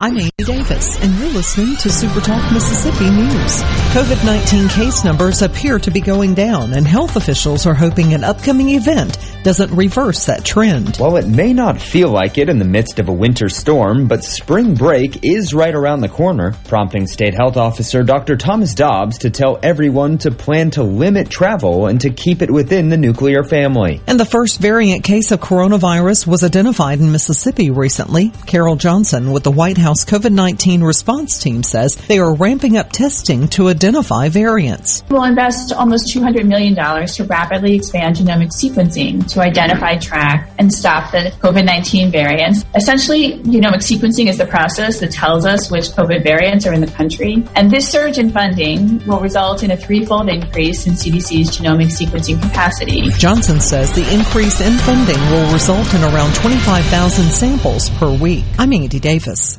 I'm Amy Davis, and you're listening to SuperTalk Mississippi News. COVID-19 case numbers appear to be going down, and health officials are hoping an upcoming event doesn't reverse that trend. While it may not feel like it in the midst of a winter storm, but spring break is right around the corner, prompting State Health Officer Dr. Thomas Dobbs to tell everyone to plan to limit travel and to keep it within the nuclear family. And the first variant case of coronavirus was identified in Mississippi recently. Carol Johnson with the White House COVID-19 response team says they are ramping up testing to identify variants. We'll invest almost $200 million to rapidly expand genomic sequencing to identify, track, and stop the COVID-19 variants. Essentially, genomic sequencing is the process that tells us which COVID variants are in the country. And this surge in funding will result in a threefold increase in CDC's genomic sequencing capacity. Johnson says the increase in funding will result in around 25,000 samples per week. I'm Andy Davis.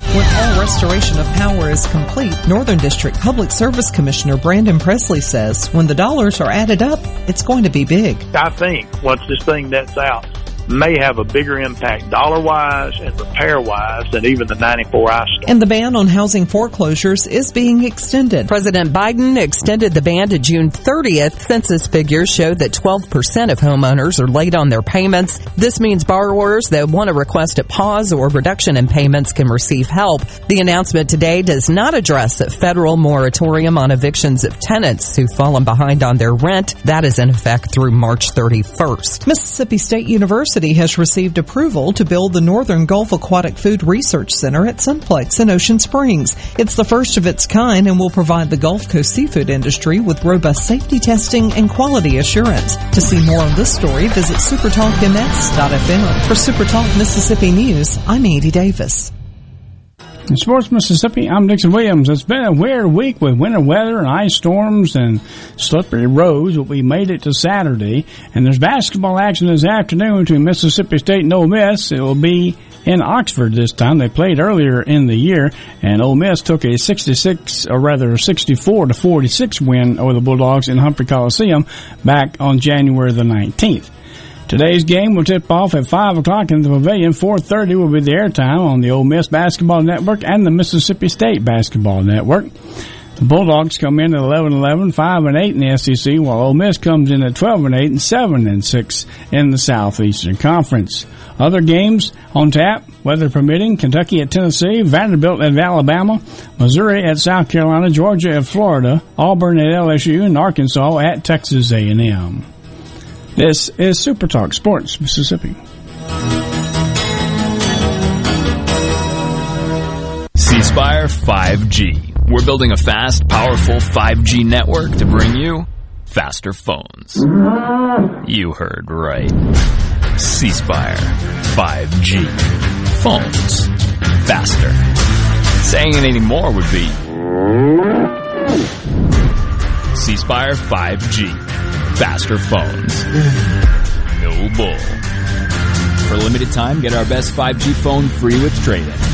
When all restoration of power is complete, Northern District Public Service Commissioner Brandon Presley says when the dollars are added up, it's going to be big. I think once this thing nets out, may have a bigger impact dollar wise and repair wise than even the 94 ice storm. And the ban on housing foreclosures is being extended. President Biden extended the ban to June 30th. Census figures show that 12% of homeowners are late on their payments. This means borrowers that want to request a pause or reduction in payments can receive help. The announcement today does not address a federal moratorium on evictions of tenants who've fallen behind on their rent. That is in effect through March 31st. Mississippi State University has received approval to build the Northern Gulf Aquatic Food Research Center at Sunplex in Ocean Springs. It's the first of its kind and will provide the Gulf Coast seafood industry with robust safety testing and quality assurance. To see more on this story, visit supertalkms.fm. For Supertalk Mississippi News, I'm Andy Davis. In Sports Mississippi, I'm Dixon Williams. It's been a weird week with winter weather and ice storms and slippery roads, but we made it to Saturday. And there's basketball action this afternoon between Mississippi State and Ole Miss. It will be in Oxford this time. They played earlier in the year, and Ole Miss took a 66, or rather 64 to 46 win over the Bulldogs in Humphrey Coliseum back on January the 19th. Today's game will tip off at 5 o'clock in the pavilion. 4.30 will be the airtime on the Ole Miss Basketball Network and the Mississippi State Basketball Network. The Bulldogs come in at 11-11, 5 and 8 in the SEC, while Ole Miss comes in at 12 and 8 and 7 and 6 in the Southeastern Conference. Other games on tap, weather permitting, Kentucky at Tennessee, Vanderbilt at Alabama, Missouri at South Carolina, Georgia at Florida, Auburn at LSU, and Arkansas at Texas A&M. This is Super Talk Sports Mississippi. C 5G. We're building a fast, powerful 5G network to bring you faster phones. You heard right. C 5G. Phones faster. Saying it anymore would be C 5G faster phones. No bull. For a limited time, get our best 5G phone free with trade-in.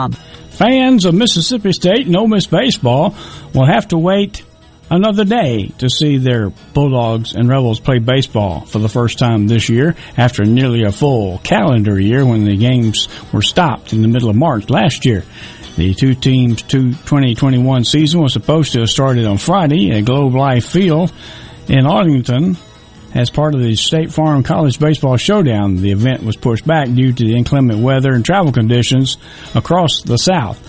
Fans of Mississippi State and Ole Miss baseball will have to wait another day to see their Bulldogs and Rebels play baseball for the first time this year after nearly a full calendar year when the games were stopped in the middle of March last year. The two teams' 2021 season was supposed to have started on Friday at Globe Life Field in Arlington as part of the State Farm College Baseball Showdown. The event was pushed back due to the inclement weather and travel conditions across the South.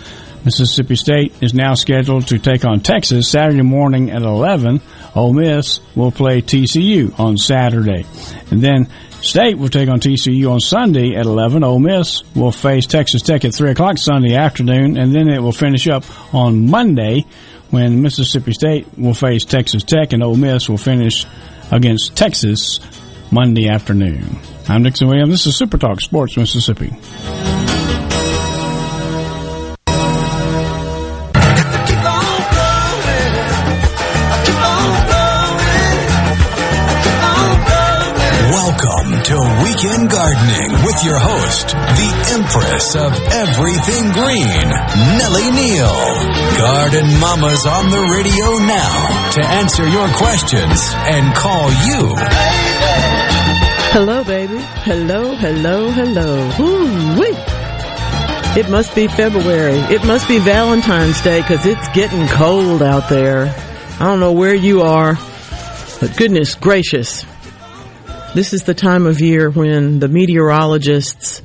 Mississippi State is now scheduled to take on Texas Saturday morning at 11. Ole Miss will play TCU on Saturday. And then State will take on TCU on Sunday at 11. Ole Miss will face Texas Tech at 3 o'clock Sunday afternoon. And then it will finish up on Monday when Mississippi State will face Texas Tech and Ole Miss will finish against Texas Monday afternoon. I'm Nixon Williams. This is Super Talk Sports Mississippi. Empress of Everything Green, Nellie Neal. Garden Mama's on the radio now to answer your questions and call you. Hello, baby. Hello, hello, hello. Woo-wee. It must be February. It must be Valentine's Day because it's getting cold out there. I don't know where you are, but goodness gracious. This is the time of year when the meteorologists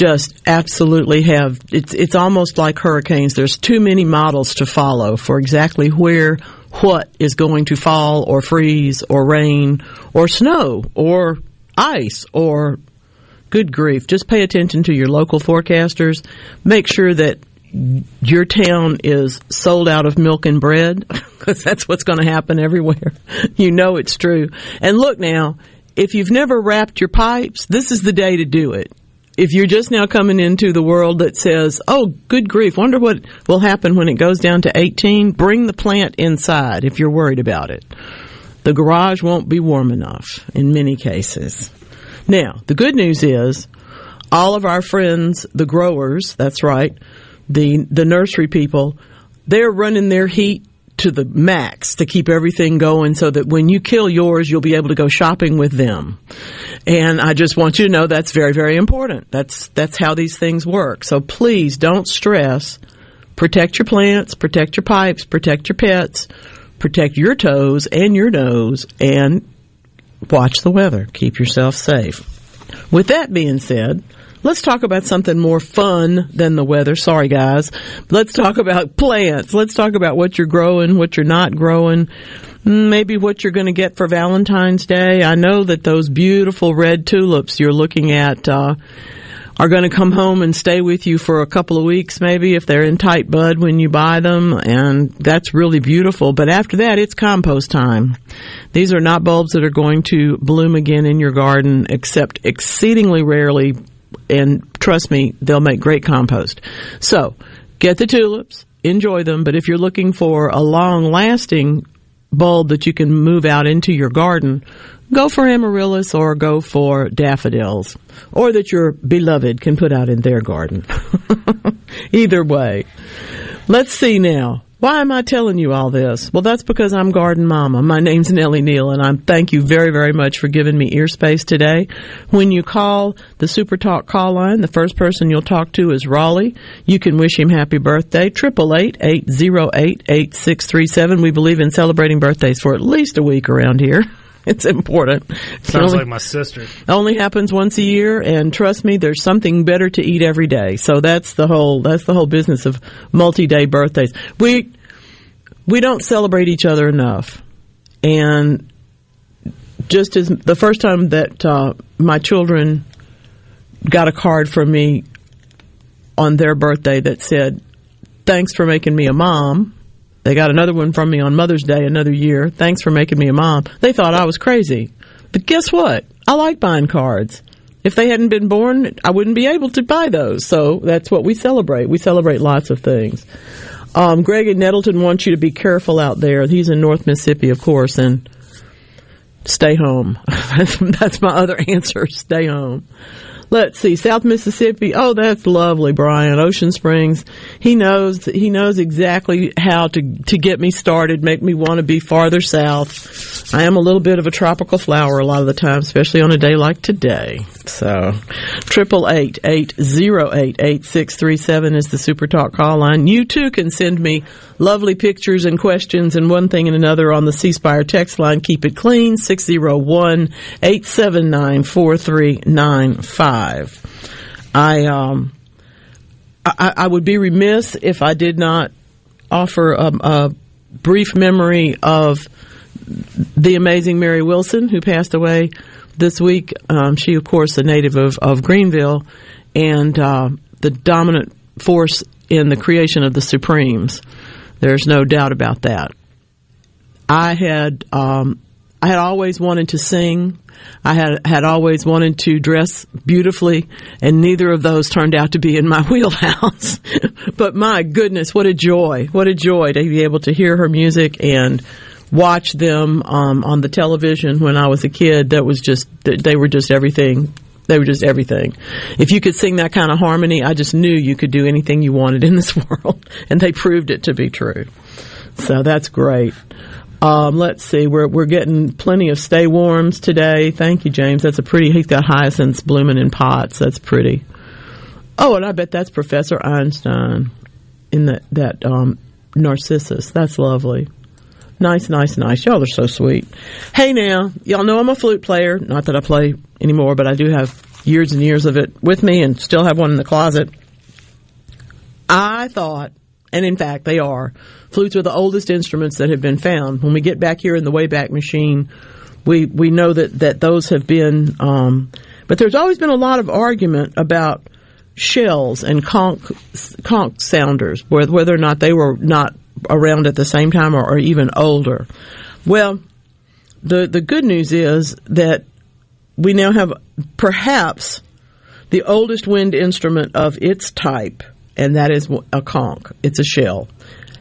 just absolutely have it's it's almost like hurricanes. There's too many models to follow for exactly where what is going to fall or freeze or rain or snow or ice or good grief. Just pay attention to your local forecasters. Make sure that your town is sold out of milk and bread because that's what's going to happen everywhere. You know it's true. And look now, if you've never wrapped your pipes, this is the day to do it. If you're just now coming into the world that says, oh, good grief, wonder what will happen when it goes down to 18, bring the plant inside if you're worried about it. The garage won't be warm enough in many cases. Now, the good news is all of our friends, the growers, that's right, the, the nursery people, they're running their heat to the max to keep everything going so that when you kill yours, you'll be able to go shopping with them. And I just want you to know that's very, very important. That's, that's how these things work. So please don't stress. Protect your plants, protect your pipes, protect your pets, protect your toes and your nose, and watch the weather. Keep yourself safe. With that being said, Let's talk about something more fun than the weather. Sorry, guys. Let's talk about plants. Let's talk about what you're growing, what you're not growing, maybe what you're going to get for Valentine's Day. I know that those beautiful red tulips you're looking at uh, are going to come home and stay with you for a couple of weeks, maybe if they're in tight bud when you buy them, and that's really beautiful. But after that, it's compost time. These are not bulbs that are going to bloom again in your garden, except exceedingly rarely and trust me, they'll make great compost. So, get the tulips, enjoy them, but if you're looking for a long lasting bulb that you can move out into your garden, go for amaryllis or go for daffodils, or that your beloved can put out in their garden. Either way. Let's see now. Why am I telling you all this? Well, that's because I'm Garden Mama. My name's Nellie Neal, and I thank you very, very much for giving me ear space today. When you call the Super Talk call line, the first person you'll talk to is Raleigh. You can wish him happy birthday. Triple eight eight zero eight eight six three seven. We believe in celebrating birthdays for at least a week around here. It's important. Sounds only, like my sister. Only happens once a year, and trust me, there's something better to eat every day. So that's the whole that's the whole business of multi-day birthdays. We we don't celebrate each other enough, and just as the first time that uh, my children got a card from me on their birthday that said, "Thanks for making me a mom." They got another one from me on Mother's Day another year. Thanks for making me a mom. They thought I was crazy. But guess what? I like buying cards. If they hadn't been born, I wouldn't be able to buy those. So that's what we celebrate. We celebrate lots of things. Um, Greg in Nettleton wants you to be careful out there. He's in North Mississippi, of course, and stay home. that's my other answer. Stay home. Let's see, South Mississippi. Oh, that's lovely, Brian. Ocean Springs. He knows he knows exactly how to to get me started, make me want to be farther south. I am a little bit of a tropical flower a lot of the time, especially on a day like today. So, triple eight eight zero eight eight six three seven is the Super Talk call line. You too can send me lovely pictures and questions and one thing and another on the C Spire text line. Keep it clean six zero one eight seven nine four three nine five. I um I, I would be remiss if I did not offer a, a brief memory of the amazing Mary Wilson who passed away this week. Um, she, of course, a native of, of Greenville and uh, the dominant force in the creation of the Supremes. There's no doubt about that. I had um, I had always wanted to sing. I had had always wanted to dress beautifully, and neither of those turned out to be in my wheelhouse. but my goodness, what a joy! What a joy to be able to hear her music and watch them um, on the television when I was a kid. That was just they were just everything. They were just everything. If you could sing that kind of harmony, I just knew you could do anything you wanted in this world, and they proved it to be true. So that's great. Um, let's see, we're we're getting plenty of stay warms today. Thank you, James. That's a pretty. He's got hyacinths blooming in pots. That's pretty. Oh, and I bet that's Professor Einstein in that that um, Narcissus. That's lovely. Nice, nice, nice. Y'all are so sweet. Hey, now, y'all know I'm a flute player. Not that I play anymore, but I do have years and years of it with me, and still have one in the closet. I thought, and in fact, they are Flutes are the oldest instruments that have been found. When we get back here in the Wayback Machine, we we know that that those have been. Um, but there's always been a lot of argument about shells and conch conch sounders, whether or not they were not around at the same time or, or even older. Well, the the good news is that we now have perhaps the oldest wind instrument of its type, and that is a conch. It's a shell.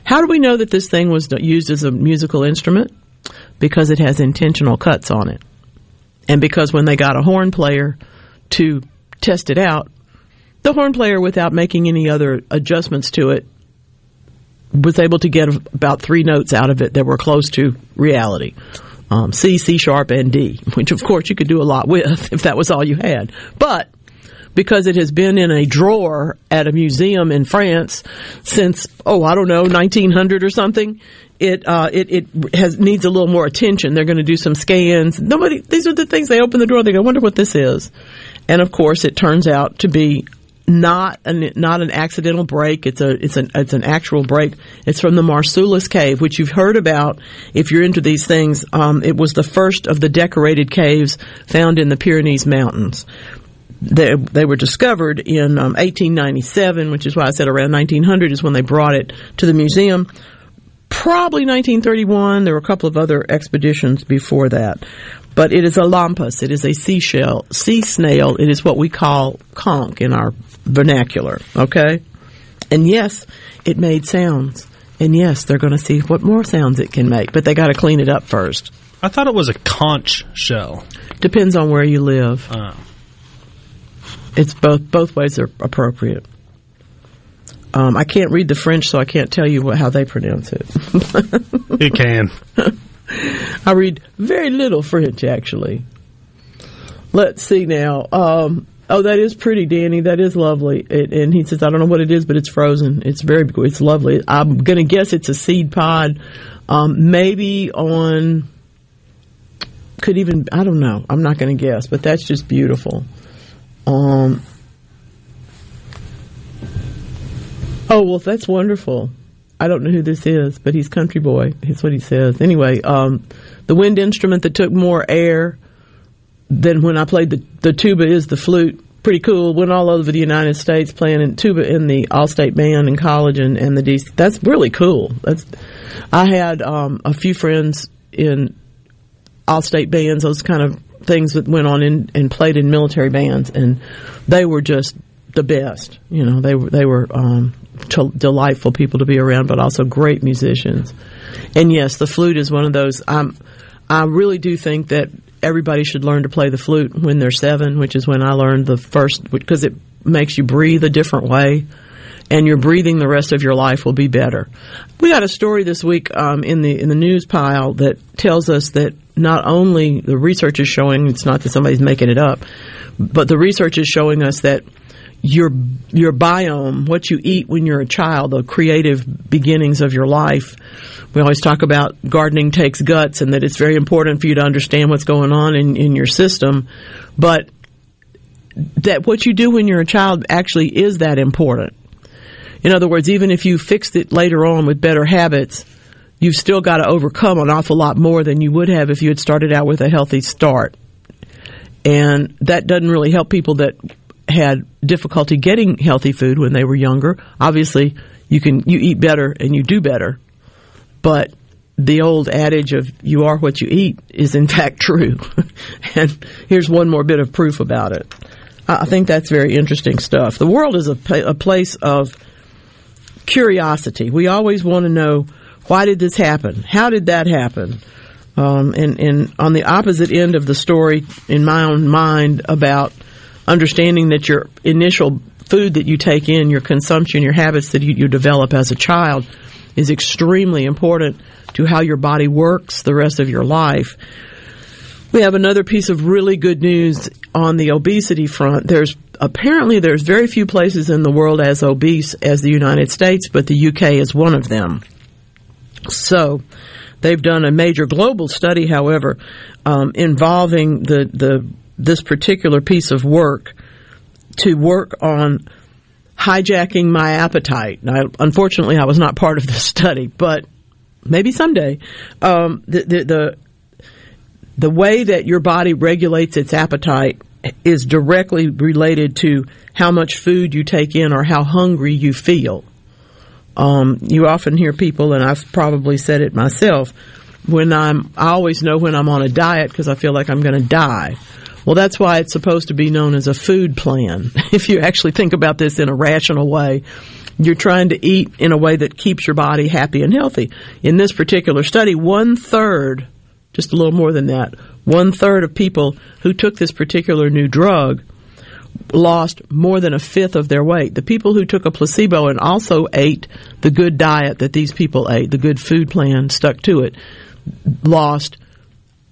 How do we know that this thing was used as a musical instrument? Because it has intentional cuts on it. And because when they got a horn player to test it out, the horn player, without making any other adjustments to it, was able to get about three notes out of it that were close to reality. Um, C, C sharp, and D, which of course you could do a lot with if that was all you had. But because it has been in a drawer at a museum in France since oh I don't know 1900 or something. It uh, it it has needs a little more attention. They're going to do some scans. Nobody. These are the things they open the drawer. They go, wonder what this is. And of course, it turns out to be not an not an accidental break. It's a it's an it's an actual break. It's from the Marsoulas Cave, which you've heard about if you're into these things. Um, it was the first of the decorated caves found in the Pyrenees Mountains they, they were discovered in um, 1897, which is why I said around 1900 is when they brought it to the museum. Probably 1931. There were a couple of other expeditions before that. But it is a lampas. It is a seashell, sea snail. It is what we call conch in our vernacular. Okay? And yes, it made sounds. And yes, they're going to see what more sounds it can make, but they got to clean it up first. I thought it was a conch shell. Depends on where you live. Oh. It's both both ways are appropriate. Um, I can't read the French, so I can't tell you what, how they pronounce it. you can. I read very little French, actually. Let's see now. Um, oh, that is pretty, Danny. That is lovely. It, and he says, I don't know what it is, but it's frozen. It's very, it's lovely. I'm going to guess it's a seed pod. Um, maybe on, could even, I don't know. I'm not going to guess, but that's just beautiful. Um, oh, well, that's wonderful. I don't know who this is, but he's country boy. That's what he says. Anyway, um, the wind instrument that took more air than when I played the, the tuba is the flute. pretty cool. Went all over the United States playing in tuba in the All-State Band in college and, and the DC. That's really cool. That's I had um, a few friends in All-State bands, those kind of things that went on in, and played in military bands, and they were just the best. You know, they were they were um, t- delightful people to be around, but also great musicians. And yes, the flute is one of those. I'm, I really do think that everybody should learn to play the flute when they're seven, which is when I learned the first, because it makes you breathe a different way. And your breathing the rest of your life will be better. We got a story this week um, in the in the news pile that tells us that not only the research is showing it's not that somebody's making it up, but the research is showing us that your your biome, what you eat when you're a child, the creative beginnings of your life. We always talk about gardening takes guts and that it's very important for you to understand what's going on in, in your system. But that what you do when you're a child actually is that important. In other words, even if you fixed it later on with better habits, you've still got to overcome an awful lot more than you would have if you had started out with a healthy start. And that doesn't really help people that had difficulty getting healthy food when they were younger. Obviously, you can you eat better and you do better, but the old adage of "you are what you eat" is in fact true. and here's one more bit of proof about it. I think that's very interesting stuff. The world is a, a place of curiosity. We always want to know why did this happen? How did that happen? Um, and, and on the opposite end of the story, in my own mind, about understanding that your initial food that you take in, your consumption, your habits that you, you develop as a child is extremely important to how your body works the rest of your life. We have another piece of really good news on the obesity front. There's apparently there's very few places in the world as obese as the United States, but the UK is one of them. So, they've done a major global study, however, um, involving the the this particular piece of work to work on hijacking my appetite. Now, unfortunately, I was not part of this study, but maybe someday. Um, the, the, the the way that your body regulates its appetite is directly related to how much food you take in or how hungry you feel. Um, you often hear people, and I've probably said it myself, when I'm, I always know when I'm on a diet because I feel like I'm going to die. Well, that's why it's supposed to be known as a food plan. if you actually think about this in a rational way, you're trying to eat in a way that keeps your body happy and healthy. In this particular study, one third, just a little more than that, one third of people who took this particular new drug lost more than a fifth of their weight. The people who took a placebo and also ate the good diet that these people ate, the good food plan, stuck to it, lost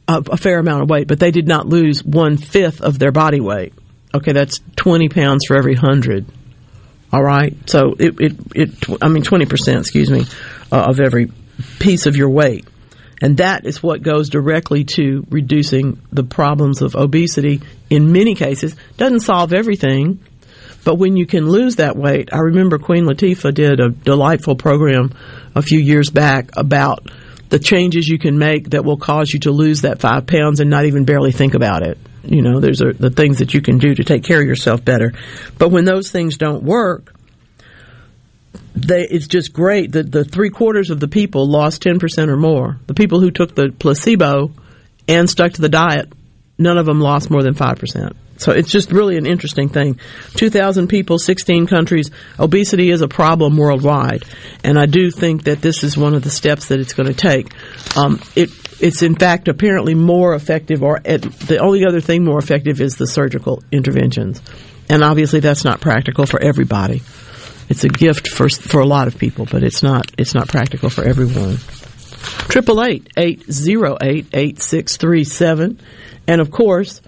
a, a fair amount of weight, but they did not lose one fifth of their body weight. Okay, that's 20 pounds for every hundred. All right, so it, it, it I mean 20%, excuse me, uh, of every piece of your weight. And that is what goes directly to reducing the problems of obesity in many cases. Doesn't solve everything, but when you can lose that weight, I remember Queen Latifah did a delightful program a few years back about the changes you can make that will cause you to lose that five pounds and not even barely think about it. You know, there's a, the things that you can do to take care of yourself better. But when those things don't work, they, it's just great that the three quarters of the people lost 10% or more. The people who took the placebo and stuck to the diet, none of them lost more than 5%. So it's just really an interesting thing. 2,000 people, 16 countries. Obesity is a problem worldwide. And I do think that this is one of the steps that it's going to take. Um, it, it's in fact apparently more effective, or it, the only other thing more effective is the surgical interventions. And obviously that's not practical for everybody. It's a gift for, for a lot of people, but it's not, it's not practical for everyone. Triple eight eight zero eight eight six three seven, and of course,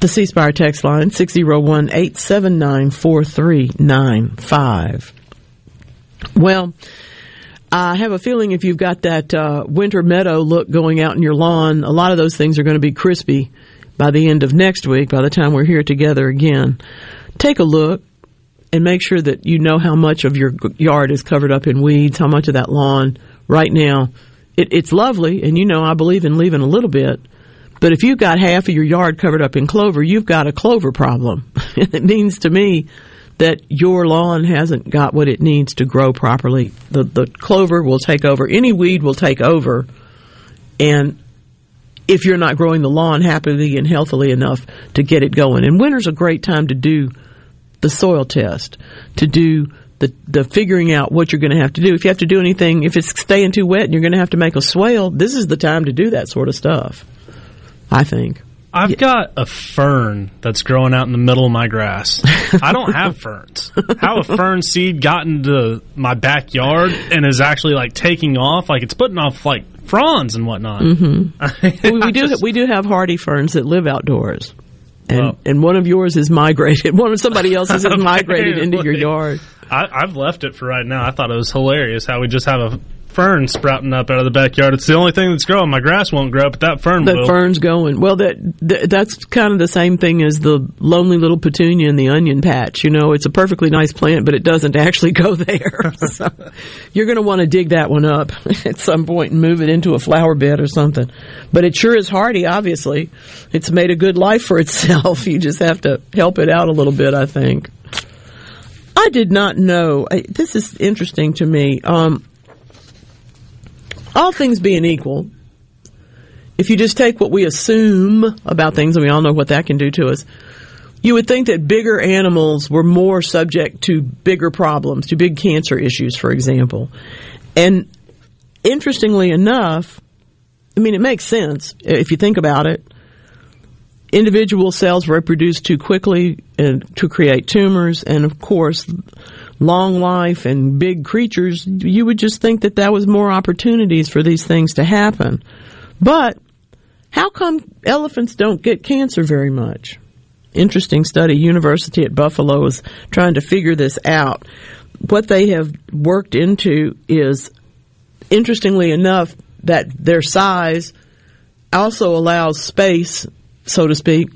the C Spire text line, 601 879 4395. Well, I have a feeling if you've got that uh, winter meadow look going out in your lawn, a lot of those things are going to be crispy by the end of next week, by the time we're here together again. Take a look and make sure that you know how much of your yard is covered up in weeds, how much of that lawn right now. It, it's lovely, and you know I believe in leaving a little bit But if you've got half of your yard covered up in clover, you've got a clover problem. it means to me that your lawn hasn't got what it needs to grow properly. The the clover will take over. Any weed will take over. And if you're not growing the lawn happily and healthily enough to get it going. And winter's a great time to do the soil test, to do the, the figuring out what you're going to have to do. If you have to do anything, if it's staying too wet and you're going to have to make a swale, this is the time to do that sort of stuff. I think. I've got a fern that's growing out in the middle of my grass. I don't have ferns. How a fern seed got into my backyard and is actually like taking off, like it's putting off like fronds and whatnot. Mm-hmm. we, we do we do have hardy ferns that live outdoors, and and one of yours is migrated. One of somebody else's has migrated into your yard. I, I've left it for right now. I thought it was hilarious how we just have a fern sprouting up out of the backyard. It's the only thing that's growing. My grass won't grow, but that fern That will. fern's going. Well, that, that that's kind of the same thing as the lonely little petunia in the onion patch. You know, it's a perfectly nice plant, but it doesn't actually go there. so you're going to want to dig that one up at some point and move it into a flower bed or something. But it sure is hardy. Obviously, it's made a good life for itself. You just have to help it out a little bit. I think. I did not know. This is interesting to me. Um, all things being equal, if you just take what we assume about things, and we all know what that can do to us, you would think that bigger animals were more subject to bigger problems, to big cancer issues, for example. And interestingly enough, I mean, it makes sense if you think about it. Individual cells reproduce too quickly to create tumors, and of course, long life and big creatures, you would just think that that was more opportunities for these things to happen. But how come elephants don't get cancer very much? Interesting study. University at Buffalo is trying to figure this out. What they have worked into is, interestingly enough, that their size also allows space, so to speak,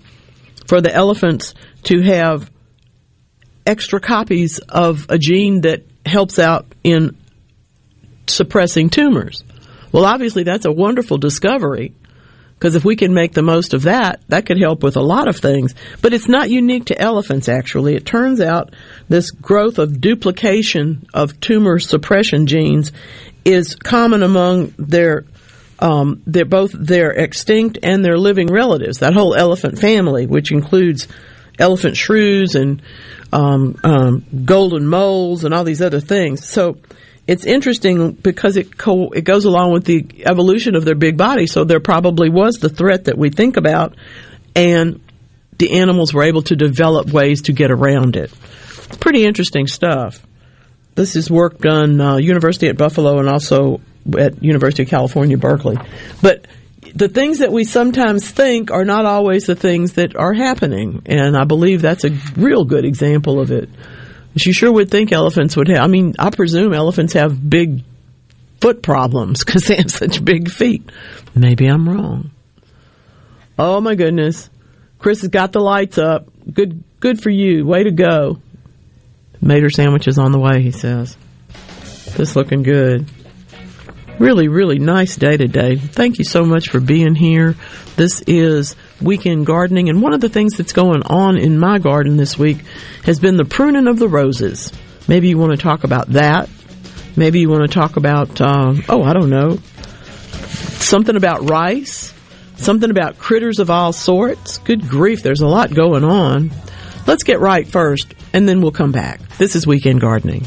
for the elephants to have extra copies of a gene that helps out in suppressing tumors. Well, obviously, that's a wonderful discovery because if we can make the most of that, that could help with a lot of things. But it's not unique to elephants, actually. It turns out this growth of duplication of tumor suppression genes is common among their um, they're both their extinct and their living relatives. That whole elephant family, which includes elephant shrews and um, um, golden moles and all these other things. So it's interesting because it co- it goes along with the evolution of their big body. So there probably was the threat that we think about, and the animals were able to develop ways to get around it. Pretty interesting stuff. This is work done uh, University at Buffalo and also at University of California, Berkeley. But the things that we sometimes think are not always the things that are happening, and I believe that's a real good example of it. You sure would think elephants would have. I mean, I presume elephants have big foot problems because they have such big feet. Maybe I'm wrong. Oh my goodness, Chris has got the lights up. Good, good for you. Way to go. Mater sandwiches on the way. He says, "This looking good." Really, really nice day today. Thank you so much for being here. This is weekend gardening, and one of the things that's going on in my garden this week has been the pruning of the roses. Maybe you want to talk about that. Maybe you want to talk about, um, oh, I don't know, something about rice, something about critters of all sorts. Good grief, there's a lot going on. Let's get right first, and then we'll come back. This is Weekend Gardening.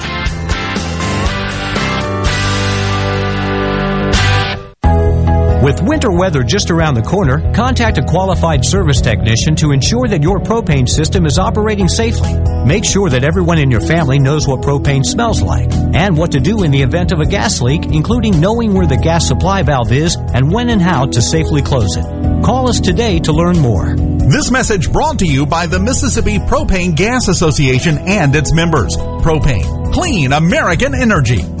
With winter weather just around the corner, contact a qualified service technician to ensure that your propane system is operating safely. Make sure that everyone in your family knows what propane smells like and what to do in the event of a gas leak, including knowing where the gas supply valve is and when and how to safely close it. Call us today to learn more. This message brought to you by the Mississippi Propane Gas Association and its members. Propane, clean American energy.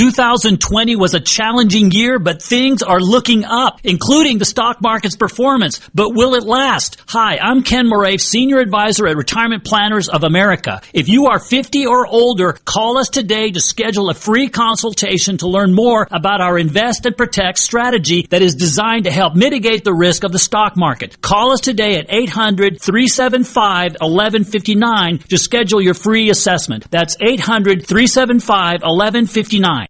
2020 was a challenging year, but things are looking up, including the stock market's performance. But will it last? Hi, I'm Ken Moraif, Senior Advisor at Retirement Planners of America. If you are 50 or older, call us today to schedule a free consultation to learn more about our Invest and Protect strategy that is designed to help mitigate the risk of the stock market. Call us today at 800-375-1159 to schedule your free assessment. That's 800-375-1159.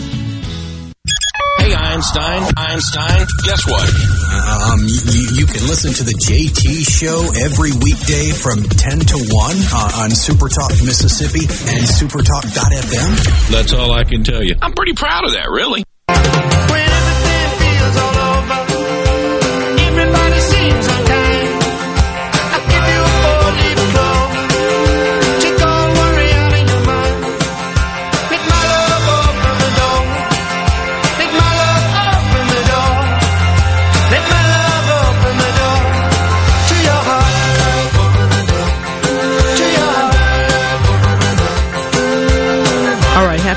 Hey, Einstein, Einstein, guess what? Um, you, you can listen to the JT show every weekday from 10 to 1 uh, on Supertalk Mississippi and Supertalk.fm. That's all I can tell you. I'm pretty proud of that, really. All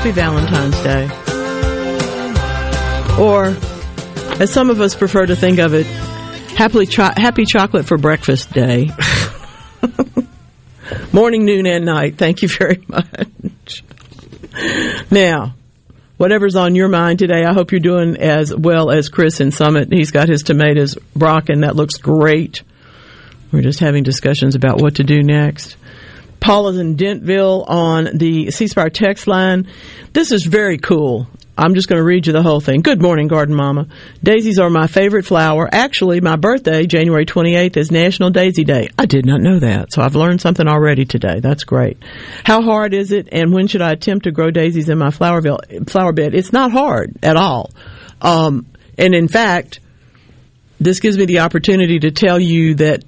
happy Valentine's Day. Or, as some of us prefer to think of it, happily cho- happy chocolate for breakfast day. Morning, noon, and night. Thank you very much. Now, whatever's on your mind today, I hope you're doing as well as Chris in Summit. He's got his tomatoes brocking. That looks great. We're just having discussions about what to do next. Paula's in Dentville on the C Spire text line. This is very cool. I'm just going to read you the whole thing. Good morning, Garden Mama. Daisies are my favorite flower. Actually, my birthday, January 28th, is National Daisy Day. I did not know that, so I've learned something already today. That's great. How hard is it, and when should I attempt to grow daisies in my flower, flower bed? It's not hard at all. Um, and in fact, this gives me the opportunity to tell you that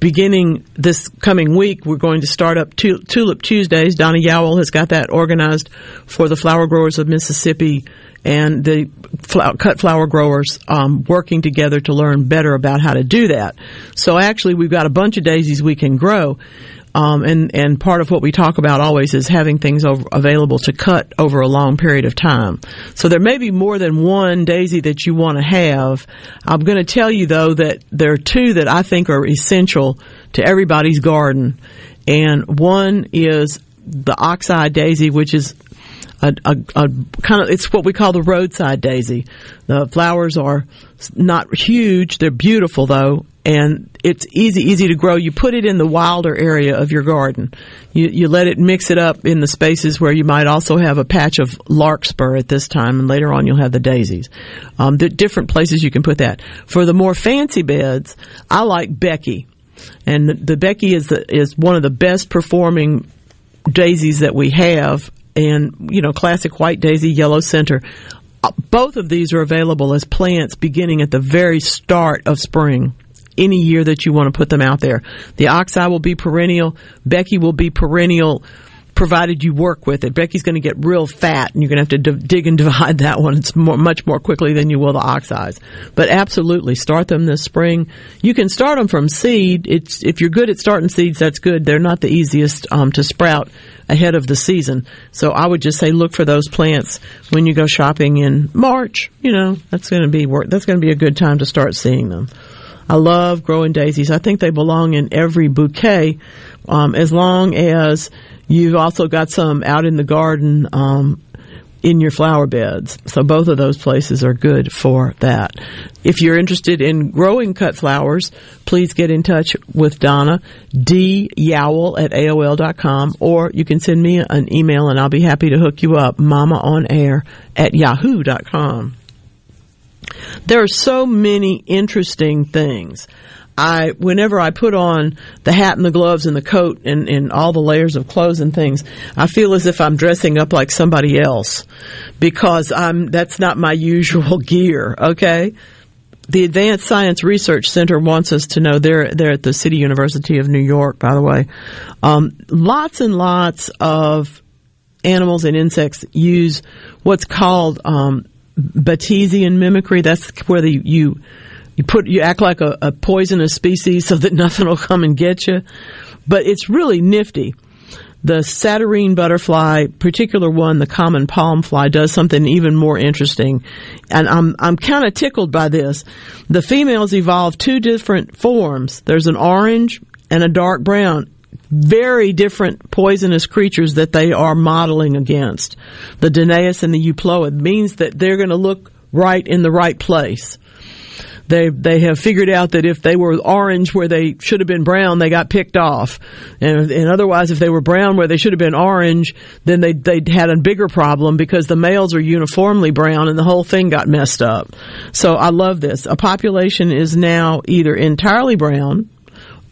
beginning this coming week, we're going to start up Tulip Tuesdays. Donna Yowell has got that organized for the flower growers of Mississippi and the cut flower growers um, working together to learn better about how to do that. So actually, we've got a bunch of daisies we can grow. Um, and and part of what we talk about always is having things over, available to cut over a long period of time. So there may be more than one daisy that you want to have. I'm going to tell you though that there are two that I think are essential to everybody's garden, and one is the oxeye daisy, which is a, a, a, kind of it's what we call the roadside daisy. The flowers are not huge; they're beautiful though, and it's easy easy to grow. You put it in the wilder area of your garden. You you let it mix it up in the spaces where you might also have a patch of larkspur at this time, and later on you'll have the daisies. Um, different places you can put that. For the more fancy beds, I like Becky, and the, the Becky is the, is one of the best performing daisies that we have and you know classic white daisy yellow center uh, both of these are available as plants beginning at the very start of spring any year that you want to put them out there the oxeye will be perennial becky will be perennial provided you work with it. Becky's going to get real fat, and you're going to have to dig and divide that one. It's more, much more quickly than you will the oxeyes. But absolutely, start them this spring. You can start them from seed. It's if you're good at starting seeds, that's good. They're not the easiest um, to sprout ahead of the season. So I would just say look for those plants when you go shopping in March. You know that's going to be work. That's going to be a good time to start seeing them. I love growing daisies. I think they belong in every bouquet, um, as long as You've also got some out in the garden um, in your flower beds. So both of those places are good for that. If you're interested in growing cut flowers, please get in touch with Donna, D at AOL.com, or you can send me an email and I'll be happy to hook you up, mama on air at yahoo.com. There are so many interesting things. I, whenever I put on the hat and the gloves and the coat and, and all the layers of clothes and things, I feel as if I'm dressing up like somebody else because I'm, that's not my usual gear, okay? The Advanced Science Research Center wants us to know they're they're at the City University of New York, by the way. Um, lots and lots of animals and insects use what's called um, Batesian mimicry. That's where the, you you put you act like a, a poisonous species so that nothing will come and get you. But it's really nifty. The satyrine butterfly, particular one, the common palm fly, does something even more interesting. And I'm, I'm kind of tickled by this. The females evolve two different forms. There's an orange and a dark brown. Very different poisonous creatures that they are modeling against. The Danaus and the Euploea means that they're going to look right in the right place they they have figured out that if they were orange where they should have been brown, they got picked off, and, and otherwise, if they were brown where they should have been orange, then they they had a bigger problem because the males are uniformly brown, and the whole thing got messed up. So I love this. A population is now either entirely brown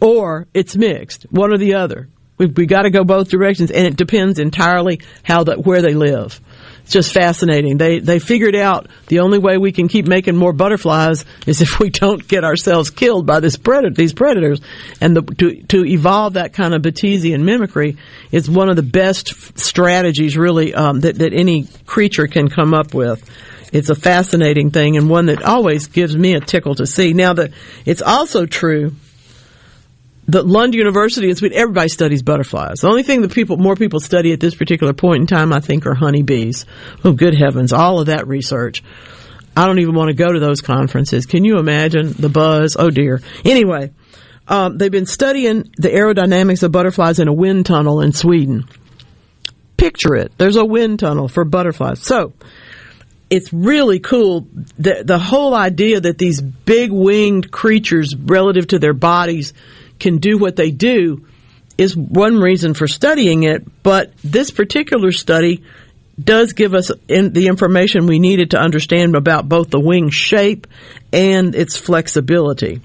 or it's mixed, one or the other. We we got to go both directions, and it depends entirely how that where they live It's just fascinating. They they figured out the only way we can keep making more butterflies is if we don't get ourselves killed by this predator, these predators. And the, to to evolve that kind of Batesian mimicry is one of the best strategies, really, um, that that any creature can come up with. It's a fascinating thing and one that always gives me a tickle to see. Now, that it's also true the Lund University in Sweden, everybody studies butterflies. The only thing that people, more people study at this particular point in time, I think, are honeybees. Oh, good heavens. All of that research. I don't even want to go to those conferences. Can you imagine the buzz? Oh dear. Anyway, um, they've been studying the aerodynamics of butterflies in a wind tunnel in Sweden. Picture it. There's a wind tunnel for butterflies. So, it's really cool. The, the whole idea that these big winged creatures, relative to their bodies, can do what they do is one reason for studying it, but this particular study does give us in the information we needed to understand about both the wing shape and its flexibility.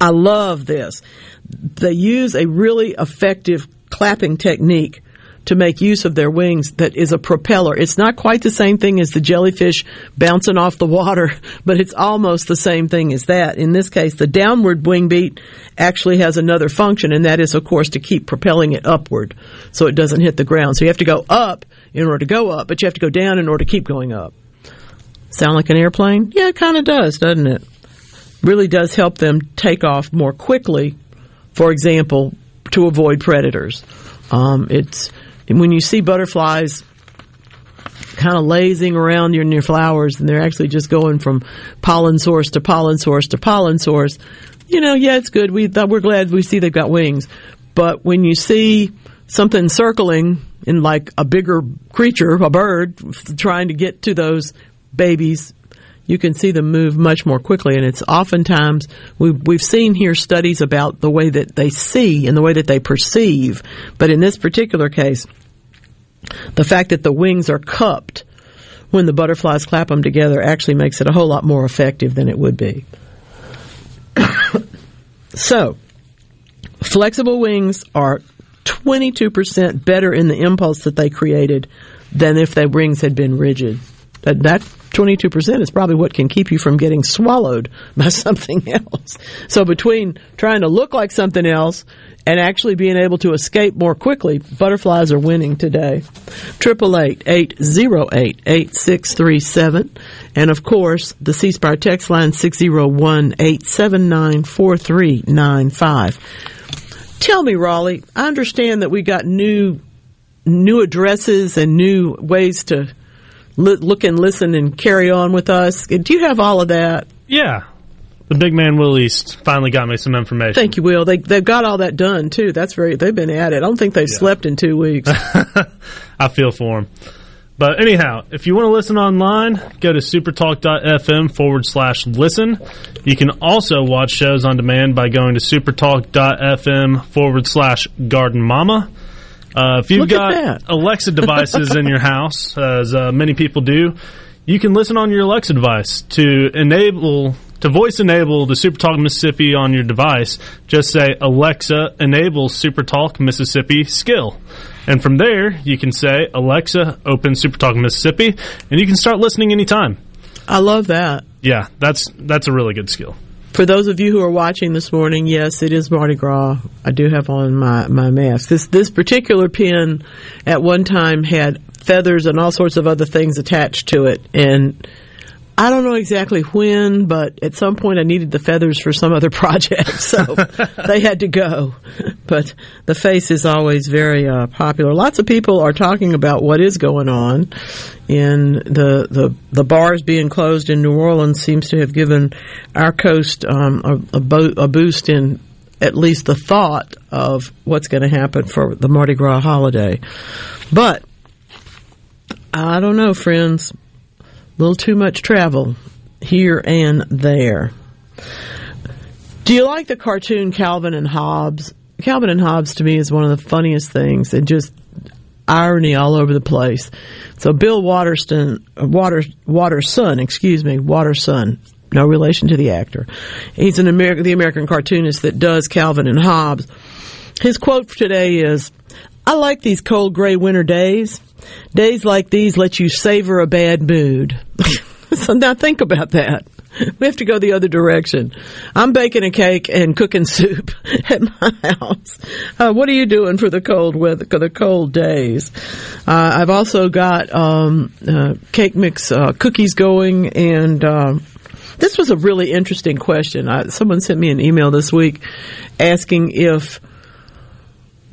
I love this. They use a really effective clapping technique to make use of their wings that is a propeller. It's not quite the same thing as the jellyfish bouncing off the water, but it's almost the same thing as that. In this case, the downward wing beat actually has another function, and that is, of course, to keep propelling it upward so it doesn't hit the ground. So you have to go up in order to go up, but you have to go down in order to keep going up. Sound like an airplane? Yeah, it kind of does, doesn't it? Really does help them take off more quickly, for example, to avoid predators. Um, it's when you see butterflies kind of lazing around in your flowers and they're actually just going from pollen source to pollen source to pollen source. You know, yeah, it's good. We we're glad we see they've got wings, but when you see something circling in like a bigger creature, a bird, trying to get to those babies, you can see them move much more quickly. And it's oftentimes, we've, we've seen here studies about the way that they see and the way that they perceive. But in this particular case, the fact that the wings are cupped when the butterflies clap them together actually makes it a whole lot more effective than it would be. so, flexible wings are 22% better in the impulse that they created than if their wings had been rigid. That, that 22% is probably what can keep you from getting swallowed by something else. So between trying to look like something else and actually being able to escape more quickly, butterflies are winning today. Triple eight eight zero eight eight six three seven, and of course the C Spire text line six zero one eight seven nine four three nine five. Tell me, Raleigh, I understand that we got new new addresses and new ways to look and listen and carry on with us. Do you have all of that? Yeah. The big man Will East finally got me some information. Thank you, Will. They they've got all that done too. That's very. They've been at it. I don't think they've yeah. slept in two weeks. I feel for them. But anyhow, if you want to listen online, go to supertalk.fm forward slash listen. You can also watch shows on demand by going to supertalk.fm forward slash garden mama. Uh, if you've Look got Alexa devices in your house, as uh, many people do, you can listen on your Alexa device to enable to voice enable the SuperTalk Mississippi on your device. Just say Alexa enable SuperTalk Mississippi skill. And from there, you can say, Alexa, open SuperTalk Mississippi, and you can start listening anytime. I love that. Yeah, that's that's a really good skill. For those of you who are watching this morning, yes, it is Mardi Gras. I do have on my, my mask. This this particular pin at one time had feathers and all sorts of other things attached to it, and I don't know exactly when, but at some point I needed the feathers for some other project, so they had to go. But the face is always very uh, popular. Lots of people are talking about what is going on in the the, the bars being closed in New Orleans seems to have given our coast um, a, a, bo- a boost in at least the thought of what's going to happen for the Mardi Gras holiday. But I don't know, friends little too much travel here and there. Do you like the cartoon Calvin and Hobbes? Calvin and Hobbes to me is one of the funniest things and just irony all over the place. So Bill Waterston, Water, Watterson, excuse me, Watterson, no relation to the actor. He's an American, the American cartoonist that does Calvin and Hobbes. His quote for today is, I like these cold gray winter days. Days like these let you savor a bad mood. so now think about that. We have to go the other direction. I'm baking a cake and cooking soup at my house. Uh, what are you doing for the cold weather, the cold days? Uh, I've also got um, uh, cake mix uh, cookies going, and um, this was a really interesting question. I, someone sent me an email this week asking if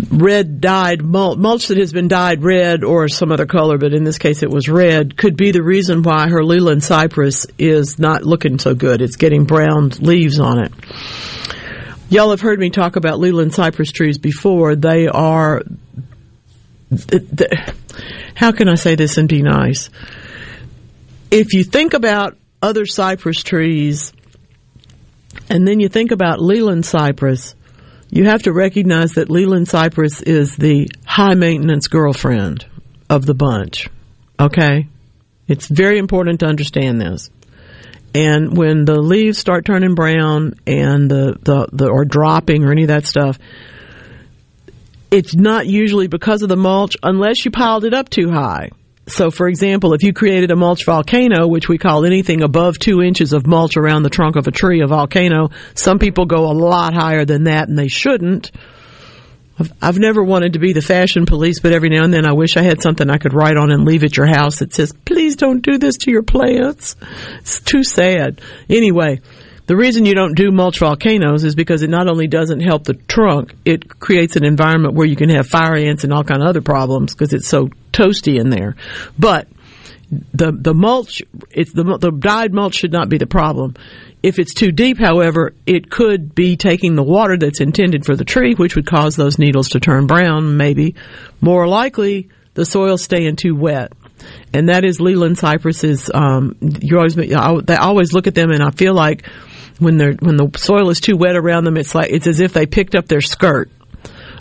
red dyed mulch, mulch that has been dyed red or some other color, but in this case it was red, could be the reason why her Leyland cypress is not looking so good. It's getting brown leaves on it. Y'all have heard me talk about Leyland cypress trees before. They are, how can I say this and be nice? If you think about other cypress trees, and then you think about Leland cypress, you have to recognize that Leyland Cypress is the high maintenance girlfriend of the bunch. Okay? It's very important to understand this. And when the leaves start turning brown and the, the, the or dropping or any of that stuff, it's not usually because of the mulch unless you piled it up too high. So, for example, if you created a mulch volcano, which we call anything above two inches of mulch around the trunk of a tree, a volcano, some people go a lot higher than that and they shouldn't. I've, I've never wanted to be the fashion police, but every now and then I wish I had something I could write on and leave at your house that says, please don't do this to your plants. It's too sad. Anyway, the reason you don't do mulch volcanoes is because it not only doesn't help the trunk, it creates an environment where you can have fire ants and all kind of other problems because it's so toasty in there. But the the mulch, it's the the dyed mulch should not be the problem. If it's too deep, however, it could be taking the water that's intended for the tree, which would cause those needles to turn brown. Maybe more likely, the soil staying too wet and that is Leyland cypresses. Um, you always, I, always look at them, and I feel like when they're when the soil is too wet around them, it's like it's as if they picked up their skirt.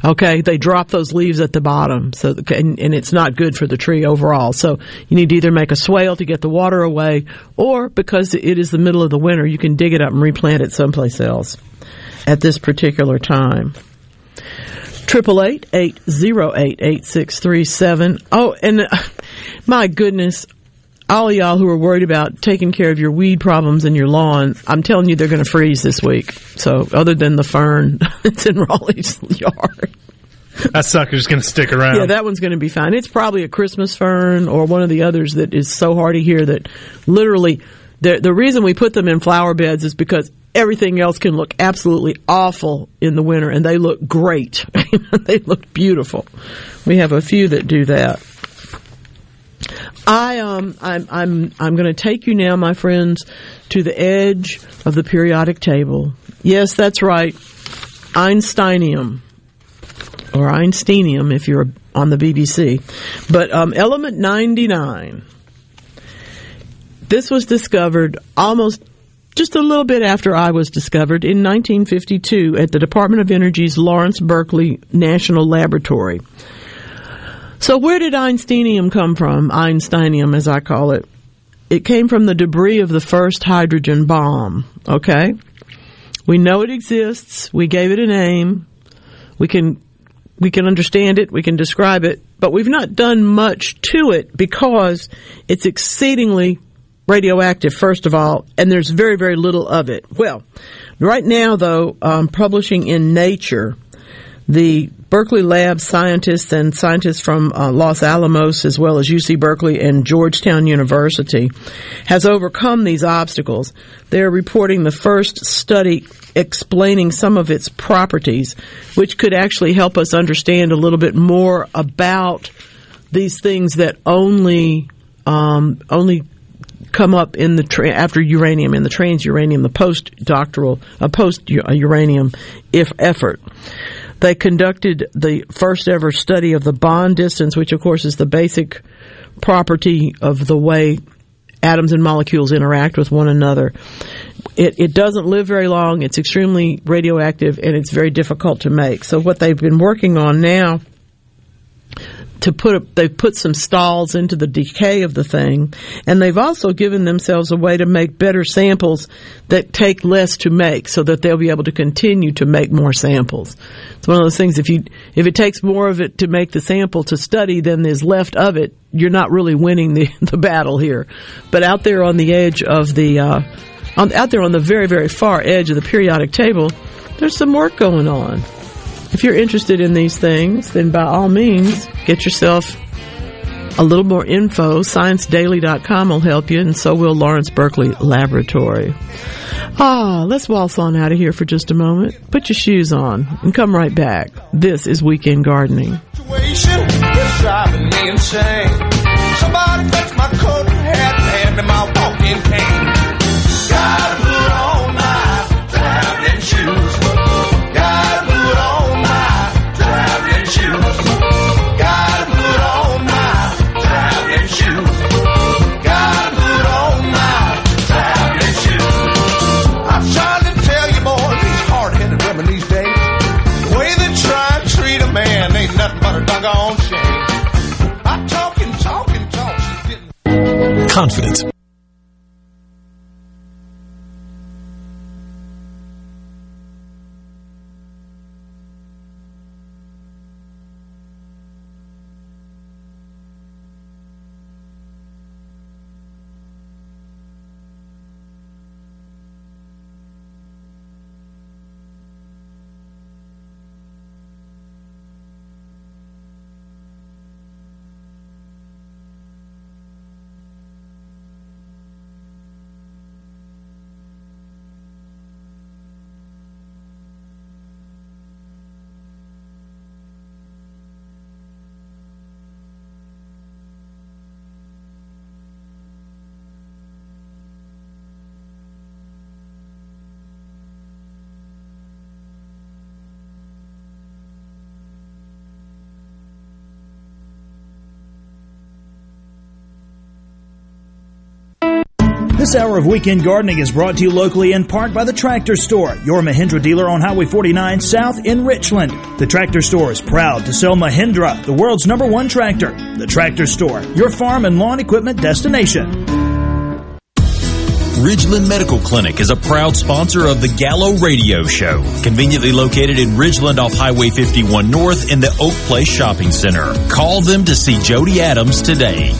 Okay, they drop those leaves at the bottom, so and, and it's not good for the tree overall. So you need to either make a swale to get the water away, or because it is the middle of the winter, you can dig it up and replant it someplace else at this particular time. Triple eight eight zero eight eight six three seven. Oh, and uh, my goodness, all y'all who are worried about taking care of your weed problems in your lawn, I'm telling you they're going to freeze this week. So other than the fern that's in Raleigh's yard. That sucker's going to stick around. Yeah, that one's going to be fine. It's probably a Christmas fern or one of the others that is so hardy here that literally the the reason we put them in flower beds is because everything else can look absolutely awful in the winter and they look great. they look beautiful. We have a few that do that. I um I'm I'm I'm going to take you now, my friends, to the edge of the periodic table. Yes, that's right, Einsteinium or Einsteinium if you're on the BBC. But um, element 99. This was discovered almost just a little bit after I was discovered in 1952 at the Department of Energy's Lawrence Berkeley National Laboratory. So where did Einsteinium come from? Einsteinium, as I call it. It came from the debris of the first hydrogen bomb. Okay? We know it exists. We gave it a name. We can, we can understand it. We can describe it. But we've not done much to it because it's exceedingly radioactive, first of all, and there's very, very little of it. Well, right now, though, um, publishing in Nature, the Berkeley Lab scientists and scientists from uh, Los Alamos, as well as UC Berkeley and Georgetown University, has overcome these obstacles. They're reporting the first study explaining some of its properties, which could actually help us understand a little bit more about these things that only um, only come up in the tra- after uranium in the transuranium, the post doctoral, uh, post uranium if effort. They conducted the first ever study of the bond distance, which of course is the basic property of the way atoms and molecules interact with one another. It, it doesn't live very long. It's extremely radioactive and it's very difficult to make. So what they've been working on now to put a, they've put some stalls into the decay of the thing, and they've also given themselves a way to make better samples that take less to make, so that they'll be able to continue to make more samples. It's one of those things. If you if it takes more of it to make the sample to study than is left of it, you're not really winning the the battle here. But out there on the edge of the uh, on, out there on the very very far edge of the periodic table, there's some work going on. If you're interested in these things, then by all means, get yourself a little more info. ScienceDaily.com will help you, and so will Lawrence Berkeley Laboratory. Ah, let's waltz on out of here for just a moment. Put your shoes on and come right back. This is Weekend Gardening. Somebody touch my coat and hat and hand me my walking cane. Confidence. This hour of Weekend Gardening is brought to you locally in part by the Tractor Store, your Mahindra dealer on Highway 49 South in Richland. The Tractor Store is proud to sell Mahindra, the world's number one tractor. The Tractor Store, your farm and lawn equipment destination. Ridgeland Medical Clinic is a proud sponsor of the Gallo Radio Show, conveniently located in Ridgeland off Highway 51 North in the Oak Place Shopping Center. Call them to see Jody Adams today.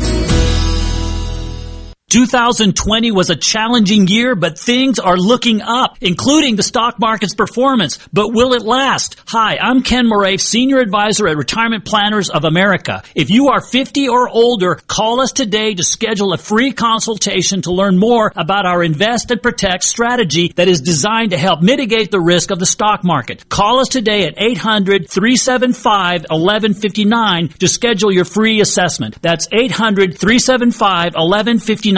2020 was a challenging year, but things are looking up, including the stock market's performance. But will it last? Hi, I'm Ken Moraif, Senior Advisor at Retirement Planners of America. If you are 50 or older, call us today to schedule a free consultation to learn more about our Invest and Protect strategy that is designed to help mitigate the risk of the stock market. Call us today at 800-375-1159 to schedule your free assessment. That's 800-375-1159.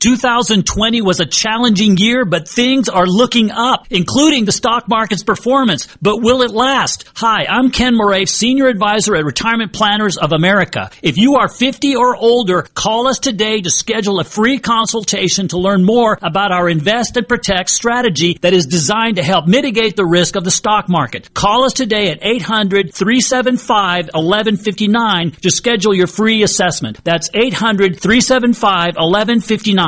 2020 was a challenging year, but things are looking up, including the stock market's performance. But will it last? Hi, I'm Ken Moraif, Senior Advisor at Retirement Planners of America. If you are 50 or older, call us today to schedule a free consultation to learn more about our Invest and Protect strategy that is designed to help mitigate the risk of the stock market. Call us today at 800-375-1159 to schedule your free assessment. That's 800-375-1159.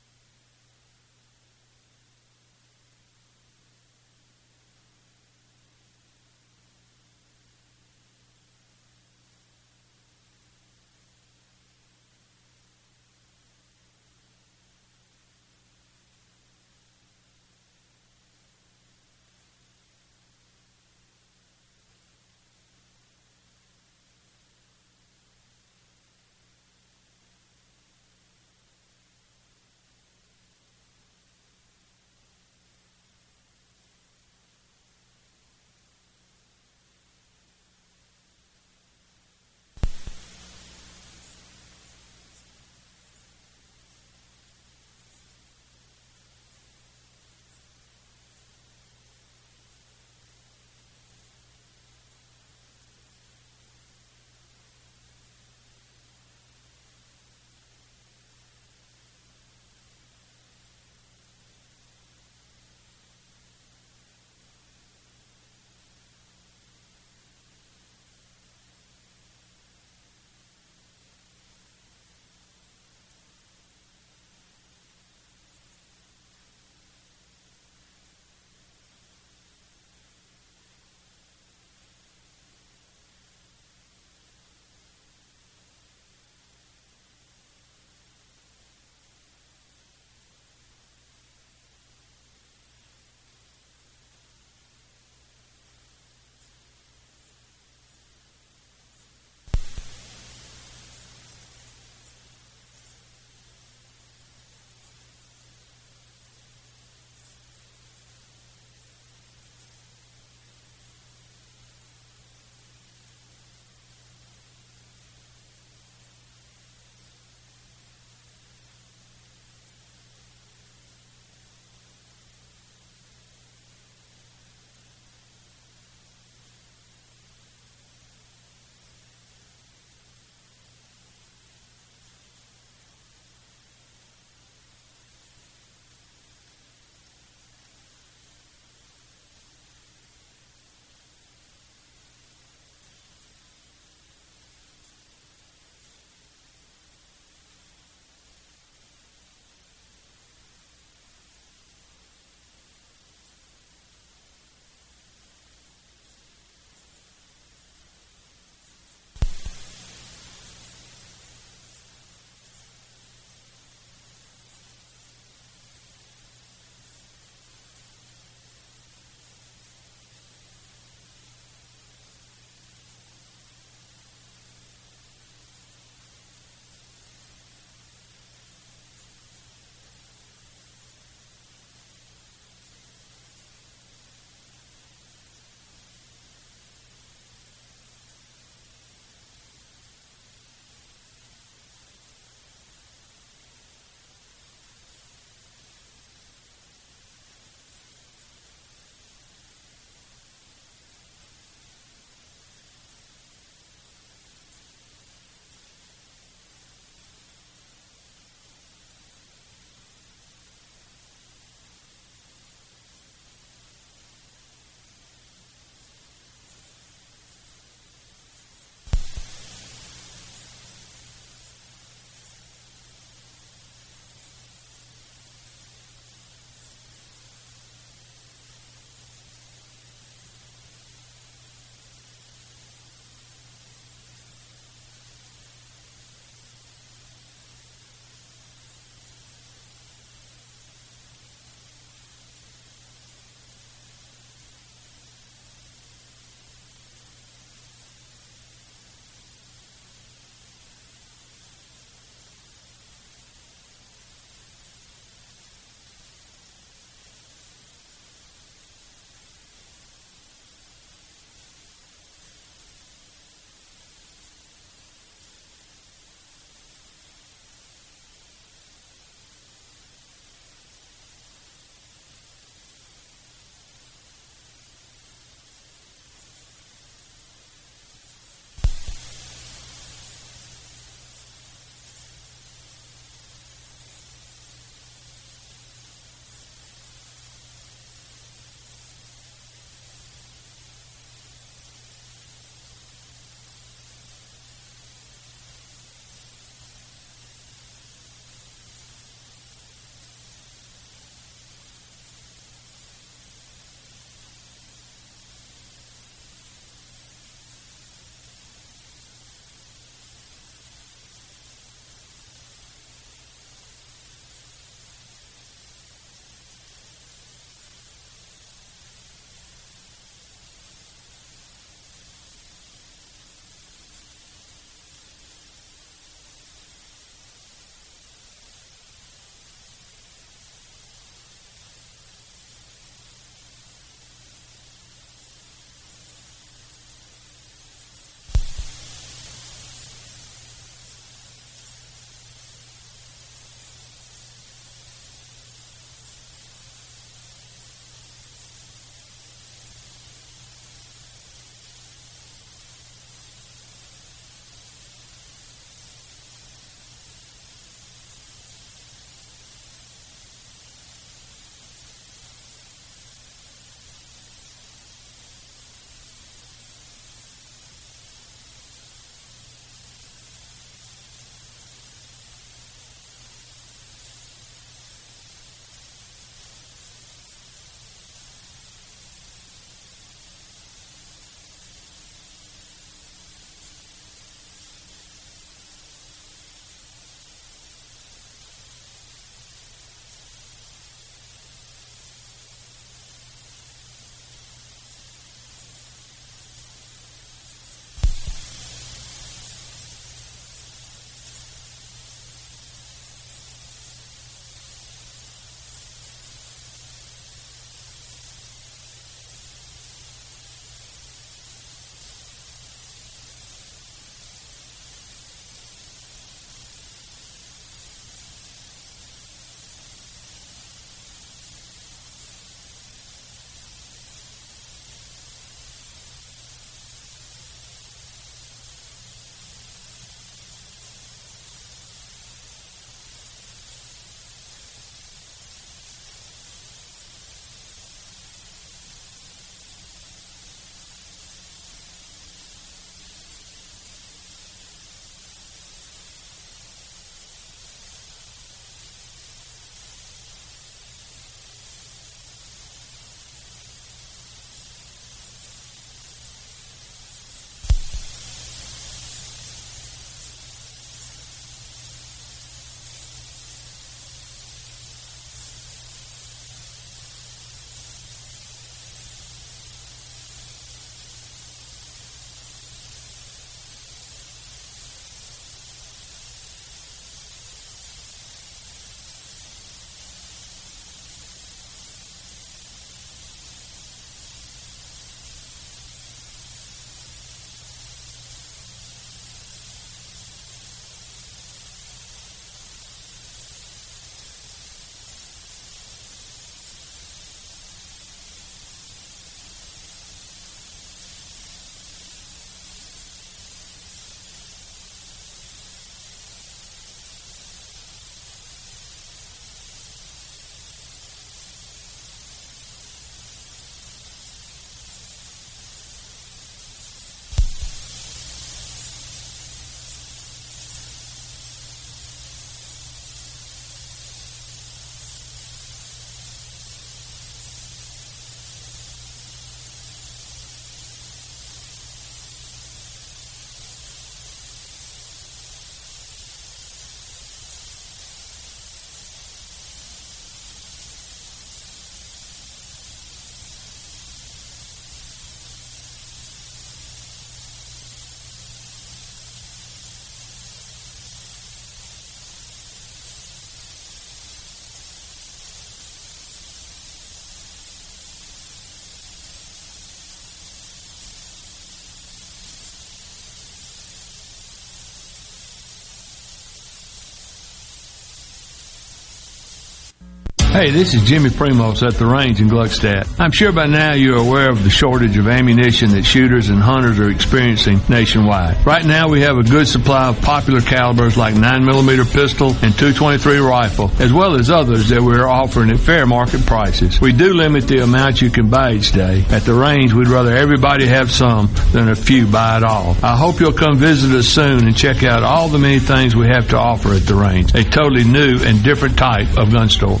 Hey, this is Jimmy Primos at the range in Gluckstadt. I'm sure by now you're aware of the shortage of ammunition that shooters and hunters are experiencing nationwide. Right now we have a good supply of popular calibers like 9mm pistol and 223 rifle, as well as others that we're offering at fair market prices. We do limit the amount you can buy each day. At the range, we'd rather everybody have some than a few buy it all. I hope you'll come visit us soon and check out all the many things we have to offer at the range. A totally new and different type of gun store.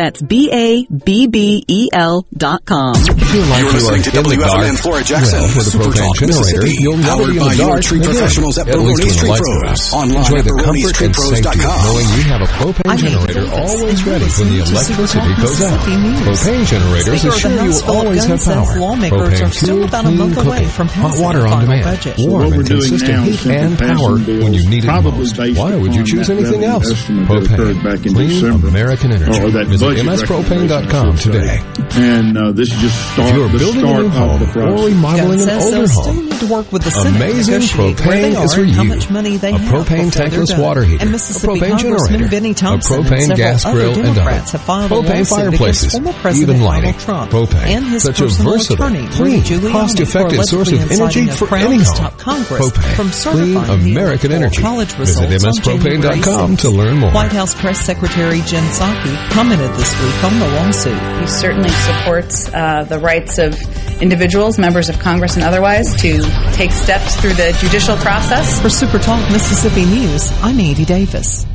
That's B-A-B-B-E-L dot com. If you like You're listening to in the WFMN Flora Jackson, well, with a Super propane Talk, generator, Mississippi, you'll never powered be in by the your tree professionals at At least Baroni's when the Tree lights Pros. Online Enjoy at the comfort and safety of knowing you have a propane generator always ready when the electricity goes out. Propane generators Speaker of the assure you always have power. lawmakers Propane are still about a clean month away cooking. from Hot water on demand, warm and consistent heat and power when you need it most. Why would you choose anything else? estimate that occurred Propane. Clean American energy. Or that Visit budget mspropane.com recommendation, I should today. And uh, this is just start, If you're the building a start new of home the or remodeling an older they'll still home, need to work with the Senate Amazing negotiate where they propane is for and how you. much money they a have propane tankless water heater, And a propane generator, Benny a Thompson and propane gas grill and Democrats oven, a propane lawsuit fireplaces, against former President even lighting, Trump propane, and his such a versatile, attorney, clean, cost-effective source of energy for any home. Propane, from clean American energy. Visit results on January mspropane.com to learn more. White House Press Secretary Jen Psaki commented this week on the lawsuit. He certainly supports uh, the rights of individuals, members of Congress, and otherwise to take steps through the judicial process. For Super Talk Mississippi News, I'm Andy Davis.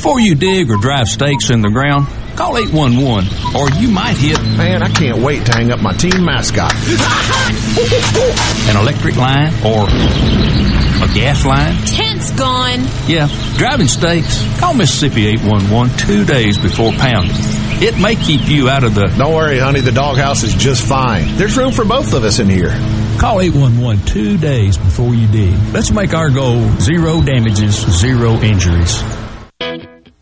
Before you dig or drive stakes in the ground, call 811 or you might hit. Man, I can't wait to hang up my team mascot. An electric line or a gas line. Tent's gone. Yeah, driving stakes. Call Mississippi 811 two days before pounding. It may keep you out of the. Don't worry, honey, the doghouse is just fine. There's room for both of us in here. Call 811 two days before you dig. Let's make our goal zero damages, zero injuries.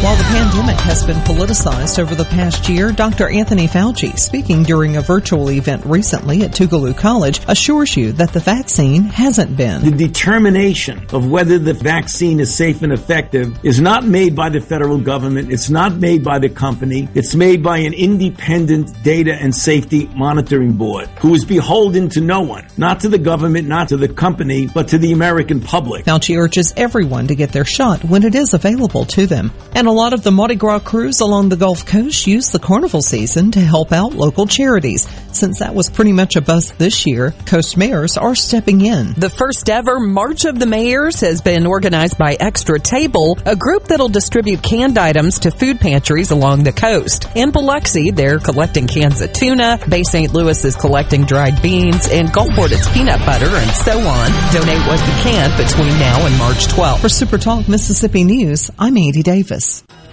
While the pandemic has been politicized over the past year, Dr. Anthony Fauci, speaking during a virtual event recently at Tougaloo College, assures you that the vaccine hasn't been. The determination of whether the vaccine is safe and effective is not made by the federal government. It's not made by the company. It's made by an independent data and safety monitoring board who is beholden to no one, not to the government, not to the company, but to the American public. Fauci urges everyone to get their shot when it is available to them. And a lot of the Mardi Gras krewes along the Gulf Coast use the carnival season to help out local charities. Since that was pretty much a bust this year, coast mayors are stepping in. The first ever March of the Mayors has been organized by Extra Table, a group that'll distribute canned items to food pantries along the coast. In Biloxi, they're collecting cans of tuna, Bay St. Louis is collecting dried beans, and Gulfport it's peanut butter, and so on. Donate what you can between now and March 12th. For Super Talk Mississippi News, I'm Andy Davis.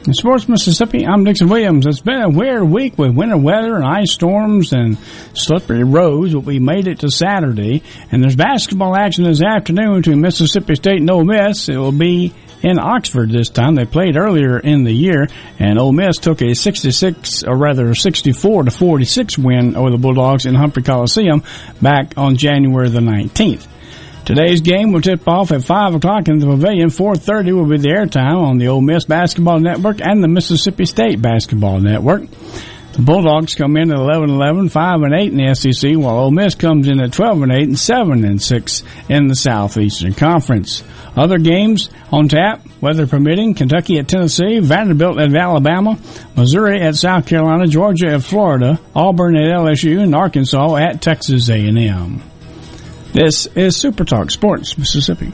In Sports Mississippi, I'm Dixon Williams. It's been a weird week with winter weather and ice storms and slippery roads, but we made it to Saturday. And there's basketball action this afternoon between Mississippi State and Ole Miss. It will be in Oxford this time. They played earlier in the year, and Ole Miss took a 66, or rather 64 to 46 win over the Bulldogs in Humphrey Coliseum back on January the 19th. Today's game will tip off at 5 o'clock in the pavilion. 4.30 will be the airtime on the Ole Miss Basketball Network and the Mississippi State Basketball Network. The Bulldogs come in at 11-11, 5 and 8 in the SEC, while Ole Miss comes in at 12 and 8 and 7 and 6 in the Southeastern Conference. Other games on tap, weather permitting, Kentucky at Tennessee, Vanderbilt at Alabama, Missouri at South Carolina, Georgia at Florida, Auburn at LSU, and Arkansas at Texas A&M. This is Super Talk Sports Mississippi.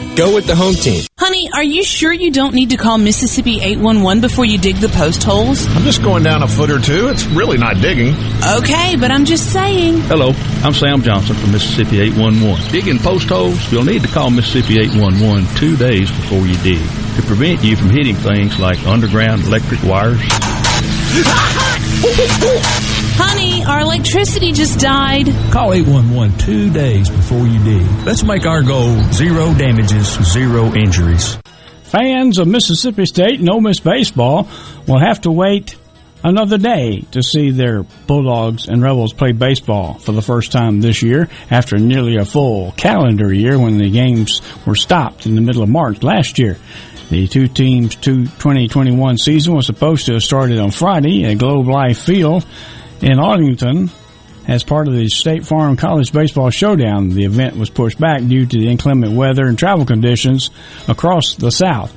Go with the home team. Honey, are you sure you don't need to call Mississippi 811 before you dig the post holes? I'm just going down a foot or two. It's really not digging. Okay, but I'm just saying. Hello, I'm Sam Johnson from Mississippi 811. Digging post holes? You'll need to call Mississippi 811 two days before you dig to prevent you from hitting things like underground electric wires. Honey, our electricity just died. Call 811 two days before you dig. Let's make our goal zero damages, zero injuries. Fans of Mississippi State and Ole Miss baseball will have to wait another day to see their Bulldogs and Rebels play baseball for the first time this year after nearly a full calendar year when the games were stopped in the middle of March last year. The two teams' 2021 season was supposed to have started on Friday at Globe Life Field in Arlington as part of the State Farm College Baseball Showdown. The event was pushed back due to the inclement weather and travel conditions across the South.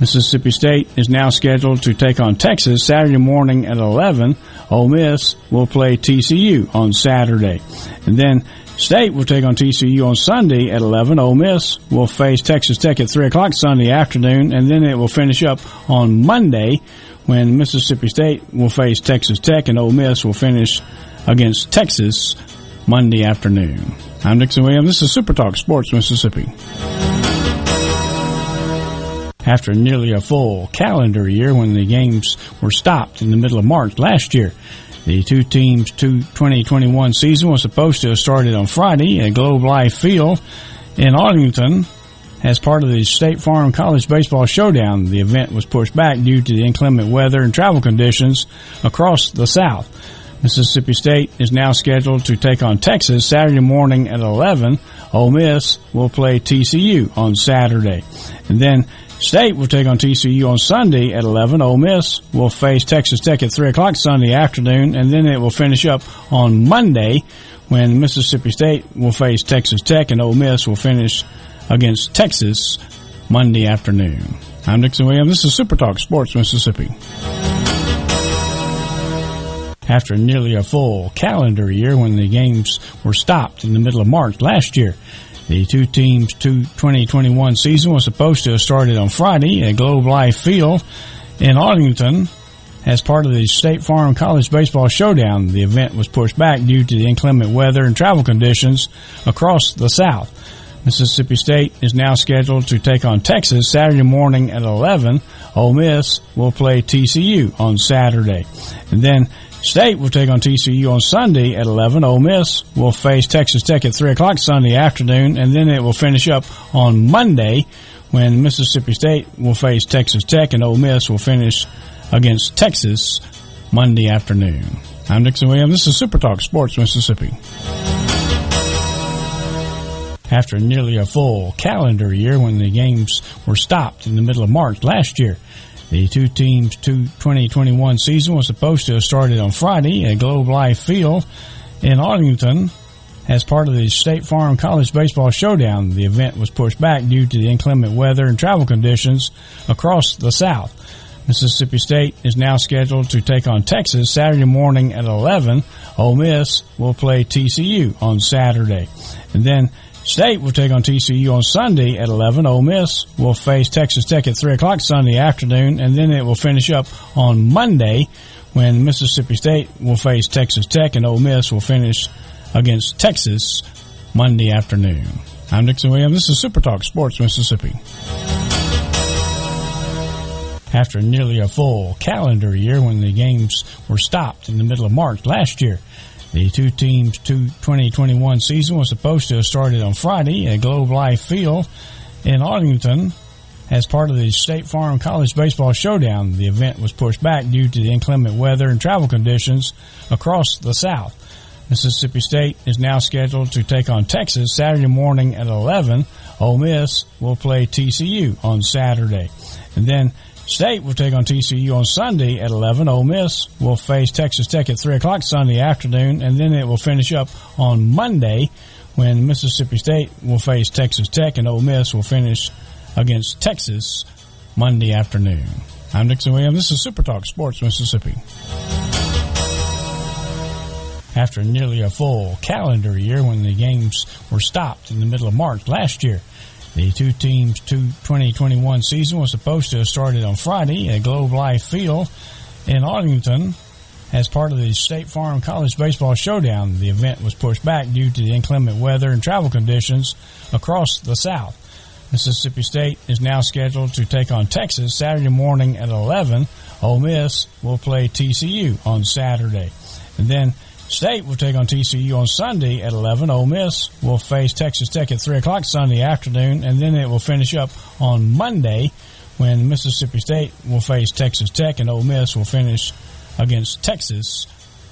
Mississippi State is now scheduled to take on Texas Saturday morning at 11. Ole Miss will play TCU on Saturday. And then State will take on TCU on Sunday at 11. Ole Miss will face Texas Tech at 3 o'clock Sunday afternoon, and then it will finish up on Monday when Mississippi State will face Texas Tech and Ole Miss will finish against Texas Monday afternoon. I'm Dixon Williams. This is Super Talk Sports Mississippi. After nearly a full calendar year when the games were stopped in the middle of March last year, the two teams' 2021 season was supposed to have started on Friday at Globe Life Field in Arlington as part of the State Farm College Baseball Showdown. The event was pushed back due to the inclement weather and travel conditions across the South. Mississippi State is now scheduled to take on Texas Saturday morning at 11. Ole Miss will play TCU on Saturday. And then State will take on TCU on Sunday at 11. Ole Miss will face Texas Tech at 3 o'clock Sunday afternoon, and then it will finish up on Monday when Mississippi State will face Texas Tech and Ole Miss will finish against Texas Monday afternoon. I'm Dixon Williams. This is Super Talk Sports Mississippi. After nearly a full calendar year when the games were stopped in the middle of March last year, the two teams' 2021 season was supposed to have started on Friday at Globe Life Field in Arlington as part of the State Farm College Baseball Showdown. The event was pushed back due to the inclement weather and travel conditions across the South. Mississippi State is now scheduled to take on Texas Saturday morning at 11. Ole Miss will play TCU on Saturday. And then State will take on TCU on Sunday at 11. Ole Miss will face Texas Tech at 3 o'clock Sunday afternoon, and then it will finish up on Monday when Mississippi State will face Texas Tech and Ole Miss will finish against Texas Monday afternoon. I'm Dixon Williams. This is Super Talk Sports Mississippi. After nearly a full calendar year when the games were stopped in the middle of March last year, the two teams' 2021 season was supposed to have started on Friday at Globe Life Field in Arlington as part of the State Farm College Baseball Showdown. The event was pushed back due to the inclement weather and travel conditions across the South. Mississippi State is now scheduled to take on Texas Saturday morning at 11. Ole Miss will play TCU on Saturday. And then State will take on TCU on Sunday at 11. Ole Miss will face Texas Tech at 3 o'clock Sunday afternoon. And then it will finish up on Monday when Mississippi State will face Texas Tech and Ole Miss will finish against Texas Monday afternoon. I'm Dixon Williams. This is Super Talk Sports Mississippi. After nearly a full calendar year when the games were stopped in the middle of March last year, the two teams' 2021 season was supposed to have started on Friday at Globe Life Field in Arlington as part of the State Farm College Baseball Showdown. The event was pushed back due to the inclement weather and travel conditions across the South. Mississippi State is now scheduled to take on Texas Saturday morning at 11. Ole Miss will play TCU on Saturday. And then State will take on TCU on Sunday at 11. Ole Miss will face Texas Tech at 3 o'clock Sunday afternoon, and then it will finish up on Monday when Mississippi State will face Texas Tech, and Ole Miss will finish against Texas Monday afternoon. I'm Dixon Williams. This is Super Talk Sports Mississippi. After nearly a full calendar year when the games were stopped in the middle of March last year, the two teams' 2021 season was supposed to have started on Friday at Globe Life Field in Arlington as part of the State Farm College Baseball Showdown. The event was pushed back due to the inclement weather and travel conditions across the South. Mississippi State is now scheduled to take on Texas Saturday morning at 11. Ole Miss will play TCU on Saturday. And then State will take on TCU on Sunday at 11. Ole Miss will face Texas Tech at 3 o'clock Sunday afternoon, and then it will finish up on Monday when Mississippi State will face Texas Tech, and Ole Miss will finish against Texas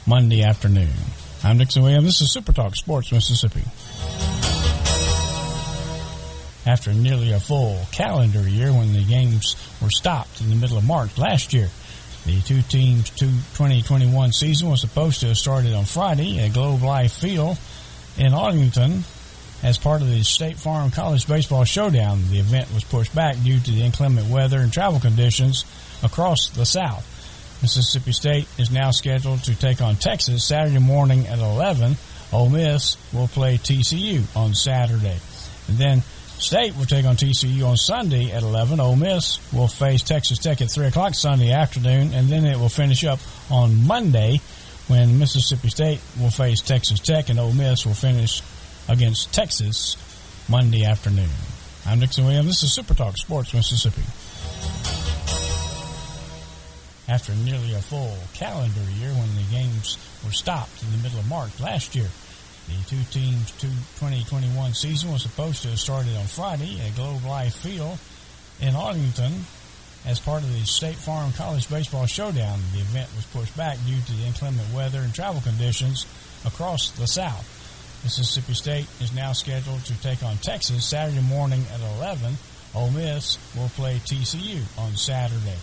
Monday afternoon. I'm Dixon Williams. This is Super Talk Sports Mississippi. After nearly a full calendar year when the games were stopped in the middle of March last year, the two teams' 2021 season was supposed to have started on Friday at Globe Life Field in Arlington as part of the State Farm College Baseball Showdown. The event was pushed back due to the inclement weather and travel conditions across the South. Mississippi State is now scheduled to take on Texas Saturday morning at 11. Ole Miss will play TCU on Saturday. And then State will take on TCU on Sunday at 11. Ole Miss will face Texas Tech at 3 o'clock Sunday afternoon, and then it will finish up on Monday when Mississippi State will face Texas Tech, and Ole Miss will finish against Texas Monday afternoon. I'm Dixon Williams. This is Super Talk Sports Mississippi. After nearly a full calendar year when the games were stopped in the middle of March last year, the two teams' 2021 season was supposed to have started on Friday at Globe Life Field in Arlington as part of the State Farm College Baseball Showdown. The event was pushed back due to the inclement weather and travel conditions across the South. Mississippi State is now scheduled to take on Texas Saturday morning at 11. Ole Miss will play TCU on Saturday.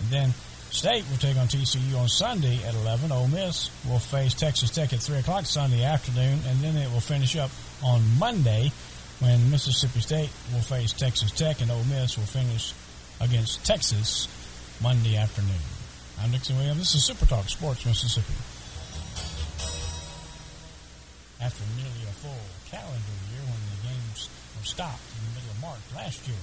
And then State will take on TCU on Sunday at 11. Ole Miss will face Texas Tech at 3 o'clock Sunday afternoon, and then it will finish up on Monday when Mississippi State will face Texas Tech, and Ole Miss will finish against Texas Monday afternoon. I'm Dixon Williams. This is Super Talk Sports Mississippi. After nearly a full calendar year when the games were stopped in the middle of March last year,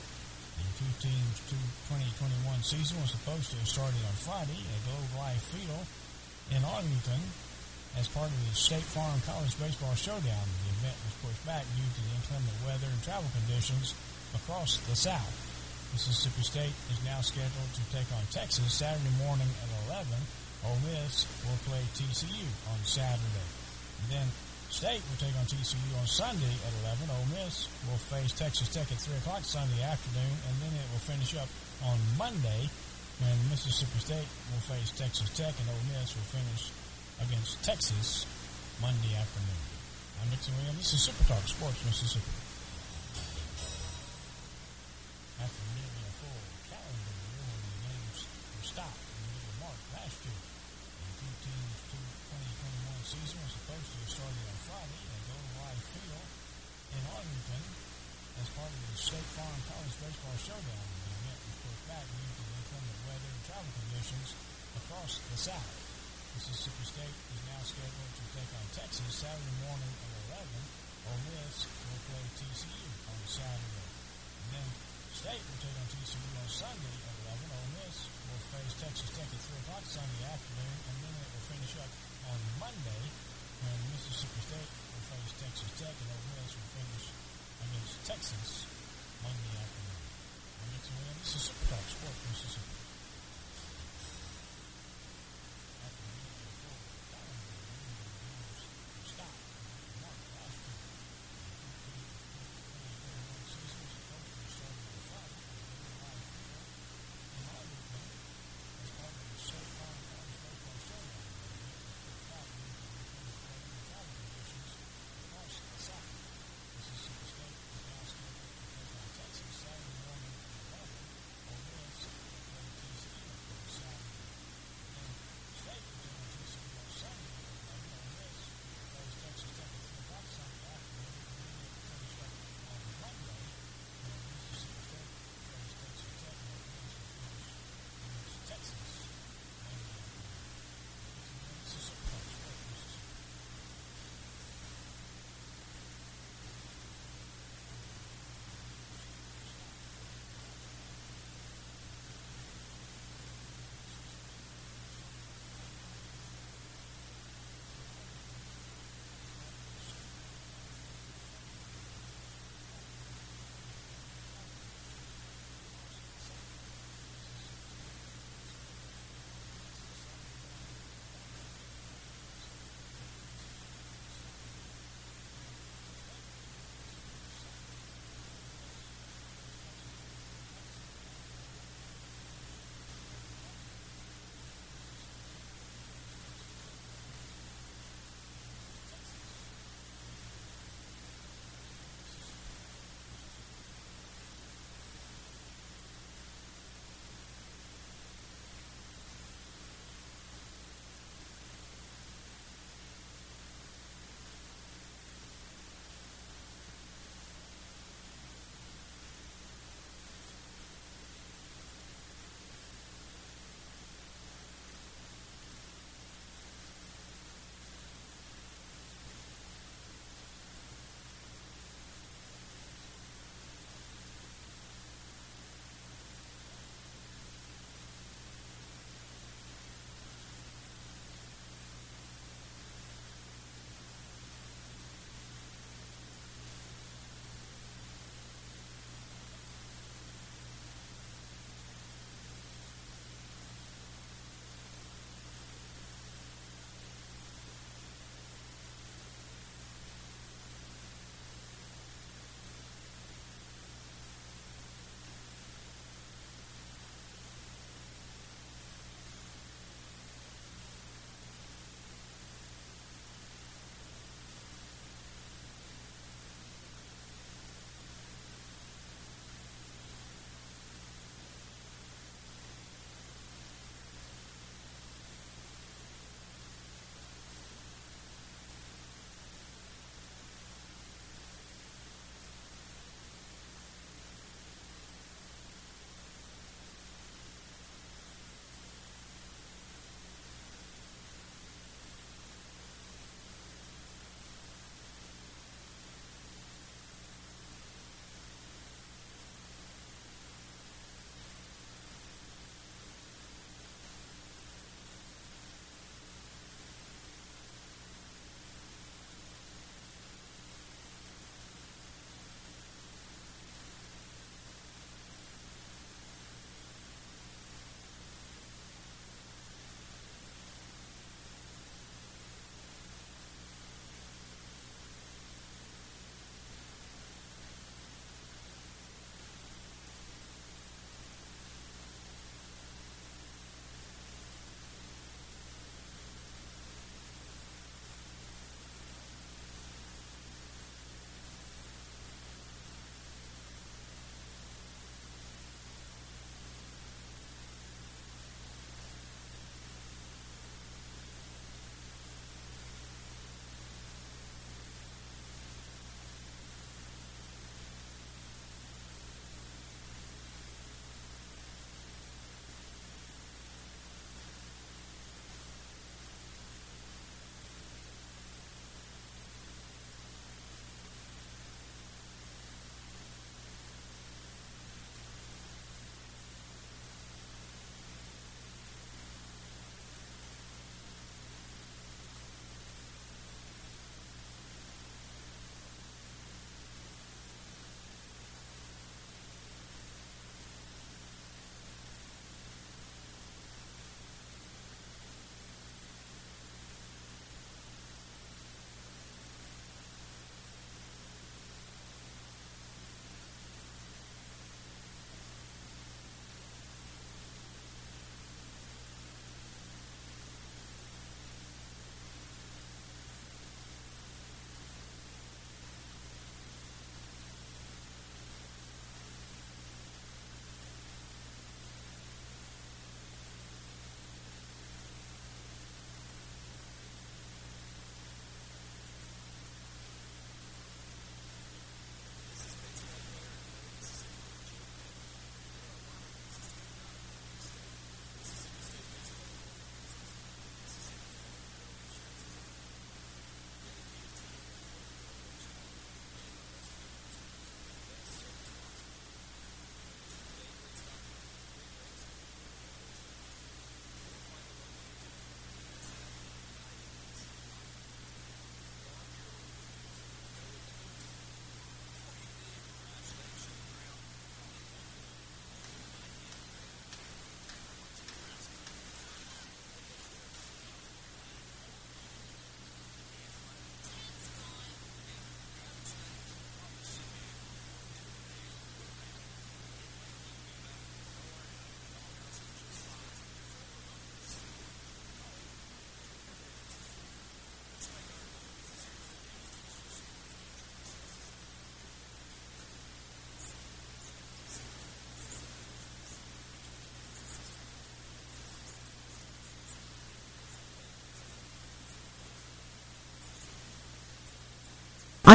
teams' 2021 season was supposed to have started on Friday at Globe Life Field in Arlington as part of the State Farm College Baseball Showdown. The event was pushed back due to the inclement weather and travel conditions across the South. Mississippi State is now scheduled to take on Texas Saturday morning at 11. Ole Miss will play TCU on Saturday. And then State will take on TCU on Sunday at 11. Ole Miss will face Texas Tech at 3 o'clock Sunday afternoon, and then it will finish up on Monday when Mississippi State will face Texas Tech, and Ole Miss will finish against Texas Monday afternoon. I'm Dixon Williams. This is Super Talk Sports Mississippi. Part of the State Farm College Baseball Showdown. The event pushed back due to inclement weather and travel conditions across the South. Mississippi State is now scheduled to take on Texas Saturday morning at 11. Ole Miss will play TCU on Saturday. And then State will take on TCU on Sunday at 11. Ole Miss will face Texas Tech at 3 o'clock Sunday afternoon, and then it will finish up on Monday when Mississippi State will face Texas Tech, and Ole Miss will finish Texas Monday afternoon. I'm Nick Williams. This is Super Talk Sports Mississippi.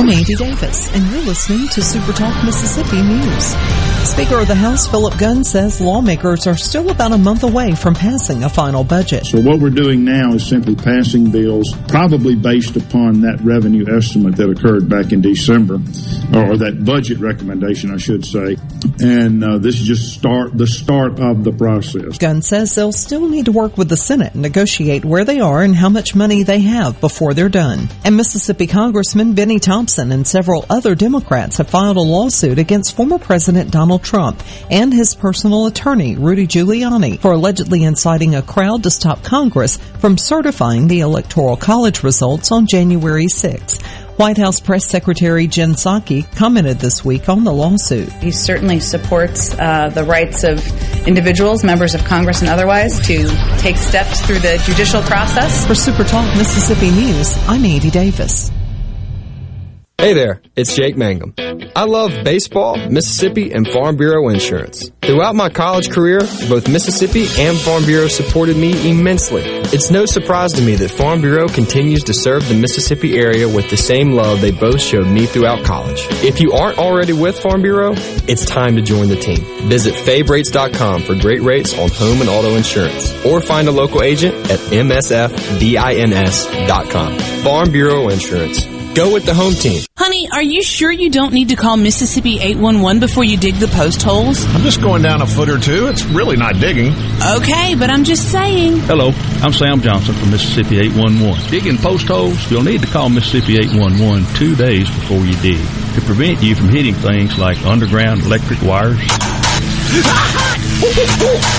I'm Andy Davis, and you're listening to Super Talk Mississippi News. Speaker of the House Philip Gunn says lawmakers are still about a month away from passing a final budget. So what we're doing now is simply passing bills, probably based upon that revenue estimate that occurred back in December, or that budget recommendation, I should say. And uh, this is just start the start of the process. Gunn says they'll still need to work with the Senate and negotiate where they are and how much money they have before they're done. And Mississippi Congressman Benny Thompson and several other Democrats have filed a lawsuit against former President Donald Trump and his personal attorney, Rudy Giuliani, for allegedly inciting a crowd to stop Congress from certifying the Electoral College results on January 6. White House Press Secretary Jen Psaki commented this week on the lawsuit. He certainly supports uh, the rights of individuals, members of Congress and otherwise, to take steps through the judicial process. For Super Talk Mississippi News, I'm Andy Davis. Hey there, it's Jake Mangum. I love baseball, Mississippi, and Farm Bureau insurance. Throughout my college career, both Mississippi and Farm Bureau supported me immensely. It's no surprise to me that Farm Bureau continues to serve the Mississippi area with the same love they both showed me throughout college. If you aren't already with Farm Bureau, it's time to join the team. Visit favrates.com for great rates on home and auto insurance, or find a local agent at msfbins.com. Farm Bureau Insurance. Go with the home team. Honey, are you sure you don't need to call Mississippi 811 before you dig the post holes? I'm just going down a foot or two. It's really not digging. Okay, but I'm just saying. Hello, I'm Sam Johnson from Mississippi 811. Digging post holes? You'll need to call Mississippi 811 two days before you dig to prevent you from hitting things like underground electric wires.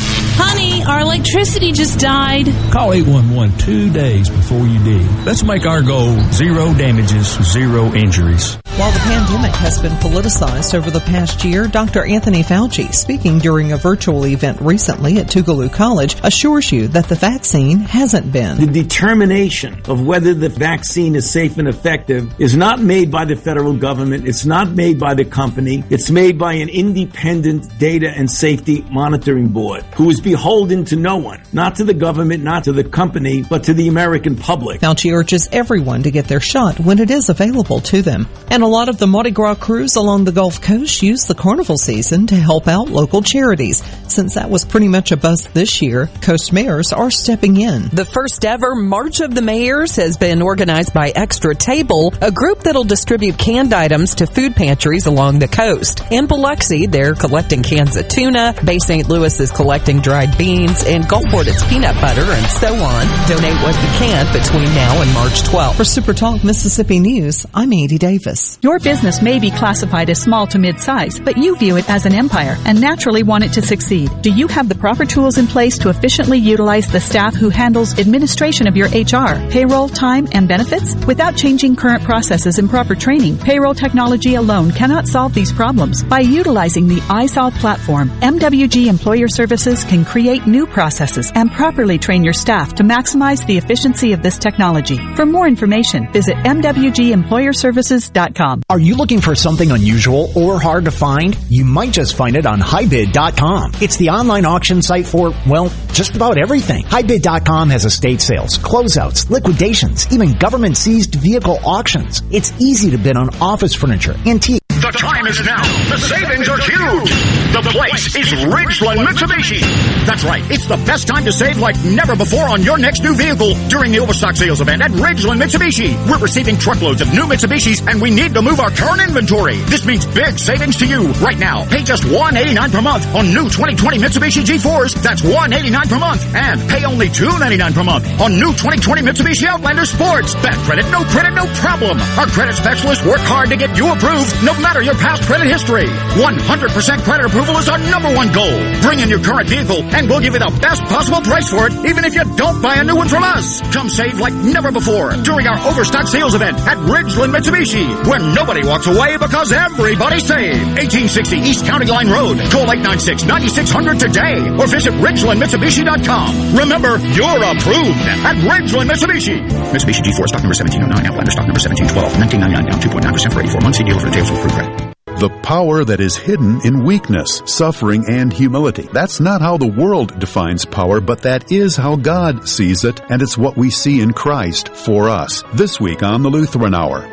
Honey, our electricity just died. Call 811 two days before you dig. Let's make our goal zero damages, zero injuries. While the pandemic has been politicized over the past year, Dr. Anthony Fauci, speaking during a virtual event recently at Tougaloo College, assures you that the vaccine hasn't been. The determination of whether the vaccine is safe and effective is not made by the federal government. It's not made by the company. It's made by an independent data and safety monitoring board who is beholden to no one, not to the government, not to the company, but to the American public. Fauci urges everyone to get their shot when it is available to them. And a lot of the Mardi Gras krewes along the Gulf Coast use the carnival season to help out local charities. Since that was pretty much a bust this year, coast mayors are stepping in. The first ever March of the Mayors has been organized by Extra Table, a group that'll distribute canned items to food pantries along the coast. In Biloxi, they're collecting cans of tuna, Bay St. Louis is collecting dried beans, and Gulfport it's peanut butter, and so on. Donate what you can between now and March 12th. For Super Talk Mississippi News, I'm Andy Davis. Your business may be classified as small to mid-size, but you view it as an empire and naturally want it to succeed. Do you have the proper tools in place to efficiently utilize the staff who handles administration of your HR, payroll, time, and benefits? Without changing current processes and proper training, payroll technology alone cannot solve these problems. By utilizing the iSolved platform, MWG Employer Services can create new processes and properly train your staff to maximize the efficiency of this technology. For more information, visit MWGEmployerServices.com. Are you looking for something unusual or hard to find? You might just find it on HighBid.com. It's the online auction site for, well, just about everything. HighBid.com has estate sales, closeouts, liquidations, even government seized vehicle auctions. It's easy to bid on office furniture, antique. Time is now. The savings are huge. The place is Ridgeland Mitsubishi. That's right. It's the best time to save like never before on your next new vehicle during the overstock sales event at Ridgeland Mitsubishi. We're receiving truckloads of new Mitsubishis and we need to move our current inventory. This means big savings to you right now. Pay just 189 per month on new 2020 Mitsubishi G4s. That's 189 per month. And pay only 299 per month on new 2020 Mitsubishi Outlander Sports. Bad credit, no credit, no problem. Our credit specialists work hard to get you approved no matter your past credit history. 100% credit approval is our number one goal. Bring in your current vehicle and we'll give you the best possible price for it even if you don't buy a new one from us. Come save like never before during our overstock sales event at Ridgeland Mitsubishi where nobody walks away because everybody saved. 1860 East County Line Road. Call 896-9600 today or visit RidgelandMitsubishi.com. Remember, you're approved at Ridgeland Mitsubishi. Mitsubishi G4 stock number 1709, Outlander stock number 1712, 1999 down 2.9% for 84 months. See dealer for details with approved credit. The power that is hidden in weakness, suffering, and humility. That's not how the world defines power, but that is how God sees it, and it's what we see in Christ for us. This week on the Lutheran Hour.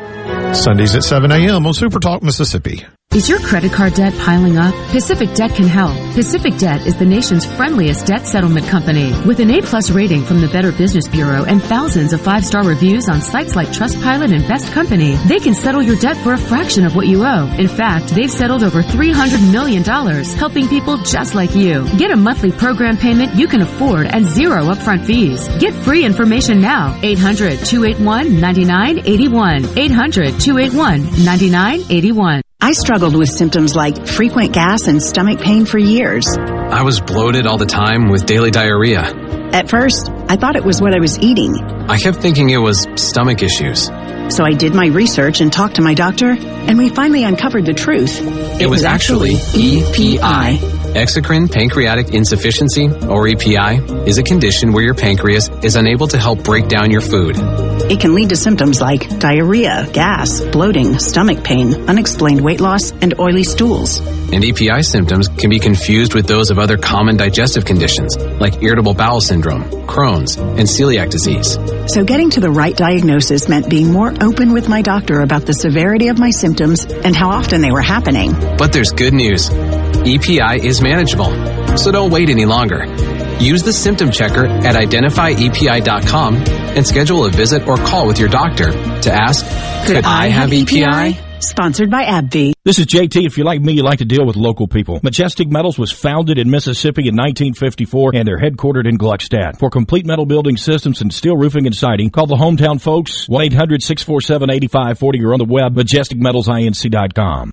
Sundays at 7 a.m. on Super Talk, Mississippi. Is your credit card debt piling up? Pacific Debt can help. Pacific Debt is the nation's friendliest debt settlement company. With an A-plus rating from the Better Business Bureau and thousands of five-star reviews on sites like Trustpilot and Best Company, they can settle your debt for a fraction of what you owe. In fact, they've settled over $300 million, helping people just like you. Get a monthly program payment you can afford and zero upfront fees. Get free information now. 800-281-9981. 800-281-9981. I struggled with symptoms like frequent gas and stomach pain for years. I was bloated all the time with daily diarrhea. At first, I thought it was what I was eating. I kept thinking it was stomach issues. So I did my research and talked to my doctor, and we finally uncovered the truth. It, it was, was, actually EPI. Exocrine pancreatic insufficiency, or EPI, is a condition where your pancreas is unable to help break down your food. It can lead to symptoms like diarrhea, gas, bloating, stomach pain, unexplained weight loss, and oily stools. And EPI symptoms can be confused with those of other common digestive conditions like irritable bowel syndrome, Crohn's, and celiac disease. So getting to the right diagnosis meant being more open with my doctor about the severity of my symptoms and how often they were happening. But there's good news. EPI is manageable, so don't wait any longer. Use the symptom checker at identifyepi.com and schedule a visit or call with your doctor to ask, Could, Could I, I, have EPI? EPI? Sponsored by AbbVie. This is JT. If you're like me, you like to deal with local people. Majestic Metals was founded in Mississippi in 1954 and they're headquartered in Gluckstadt. For complete metal building systems and steel roofing and siding, call the hometown folks 1-800-647-8540 or on the web majesticmetalsinc.com.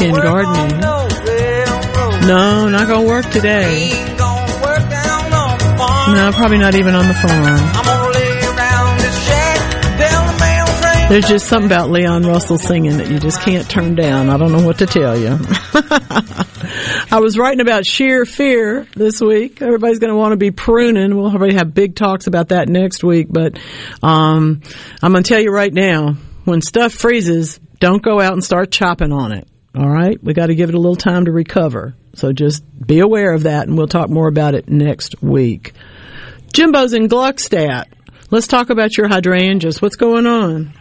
Weekend gardening. No, not gonna work today. No, probably not even on the farm. There's just something about Leon Russell singing that you just can't turn down. I don't know what to tell you. I was writing about sheer fear this week. Everybody's going to want to be pruning. We'll probably have big talks about that next week. But um, I'm going to tell you right now, when stuff freezes, don't go out and start chopping on it. All right, we got to give it a little time to recover. So just be aware of that, and we'll talk more about it next week. Jimbo's in Gluckstadt. Let's talk about your hydrangeas. What's going on?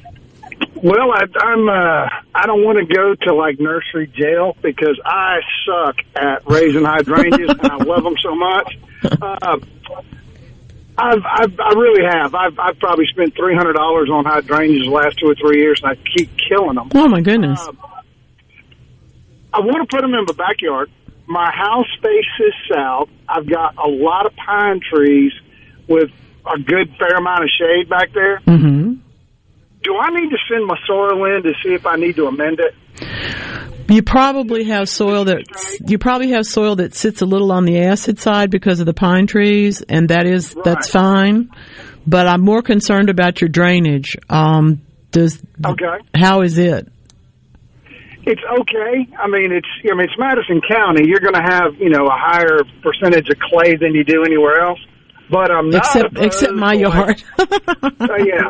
Well, I, I'm. Uh, I don't want to go to like nursery jail because I suck at raising hydrangeas, and I love them so much. Uh, I've, I've, I really have. I've, I've probably spent three hundred dollars on hydrangeas the last two or three years, and I keep killing them. Oh my goodness! Uh, I want to put them in my backyard. My house faces south. I've got a lot of pine trees with a good fair amount of shade back there. Mm-hmm. Do I need to send my soil in to see if I need to amend it? You probably have soil that you probably have soil that sits a little on the acid side because of the pine trees, and that is that's fine. But I'm more concerned about your drainage. Um, does okay? How is it? It's okay. I mean, it's I mean it's Madison County. You're going to have you know a higher percentage of clay than you do anywhere else. But I'm not except except my yard. uh, yeah.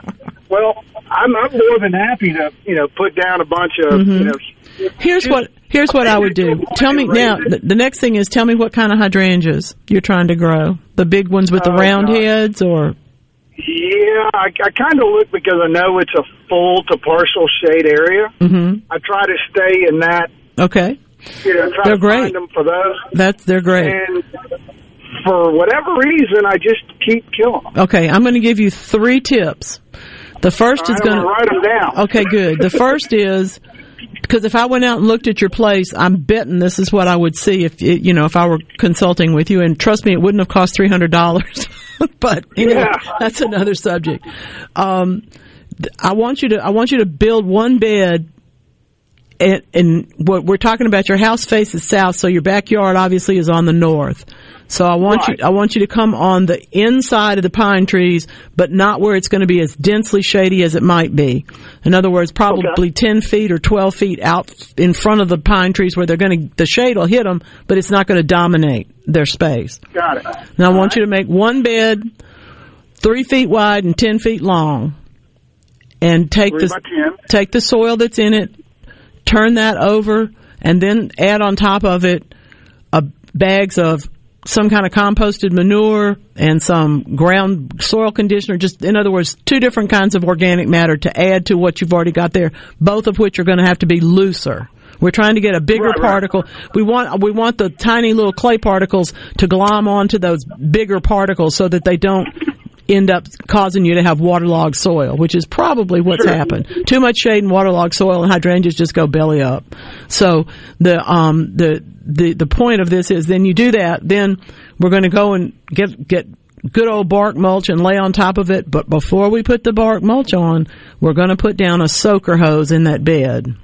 Well, I'm, I'm more than happy to you know put down a bunch of Mhm. you know. Here's what here's what I would do. Tell me now. The, the next thing is tell me what kind of hydrangeas you're trying to grow. The big ones with the Oh, round God. heads, or Yeah, I, I kind of look because I know it's a full to partial shade area. hmm I try to stay in that. okay. You know, They're to great. find them for those. That's they're great. And for whatever reason, I just keep killing them. Okay, I'm going to give you three tips. The first All is going to write them down. Okay, good. The first is because if I went out and looked at your place, I'm betting this is what I would see if it, you know if I were consulting with you. And trust me, it wouldn't have cost three hundred dollars. but anyway, Yeah. that's another subject. Um, I want you to I want you to build one bed. And, and what we're talking about, your house faces south, so your backyard obviously is on the north. So I want you, I want you to come on the inside of the pine trees, but not where it's going to be as densely shady as it might be. In other words, probably 10 feet or 12 feet out in front of the pine trees where they're going to, the shade will hit them, but it's not going to dominate their space. Got it. Now I want you to make one bed three feet wide and 10 feet long and take Three the, take the soil that's in it, turn that over, and then add on top of it a bags of some kind of composted manure and some ground soil conditioner. Just in other words, two different kinds of organic matter to add to what you've already got there. Both of which are going to have to be looser. We're trying to get a bigger Right, right. particle. We want we want the tiny little clay particles to glom onto those bigger particles so that they don't end up causing you to have waterlogged soil, which is probably what's Sure. happened. Too much shade and waterlogged soil and hydrangeas just go belly up. So the um the the the point of this is then you do that, then we're going to go and get get good old bark mulch and lay on top of it. But before we put the bark mulch on, we're going to put down a soaker hose in that bed.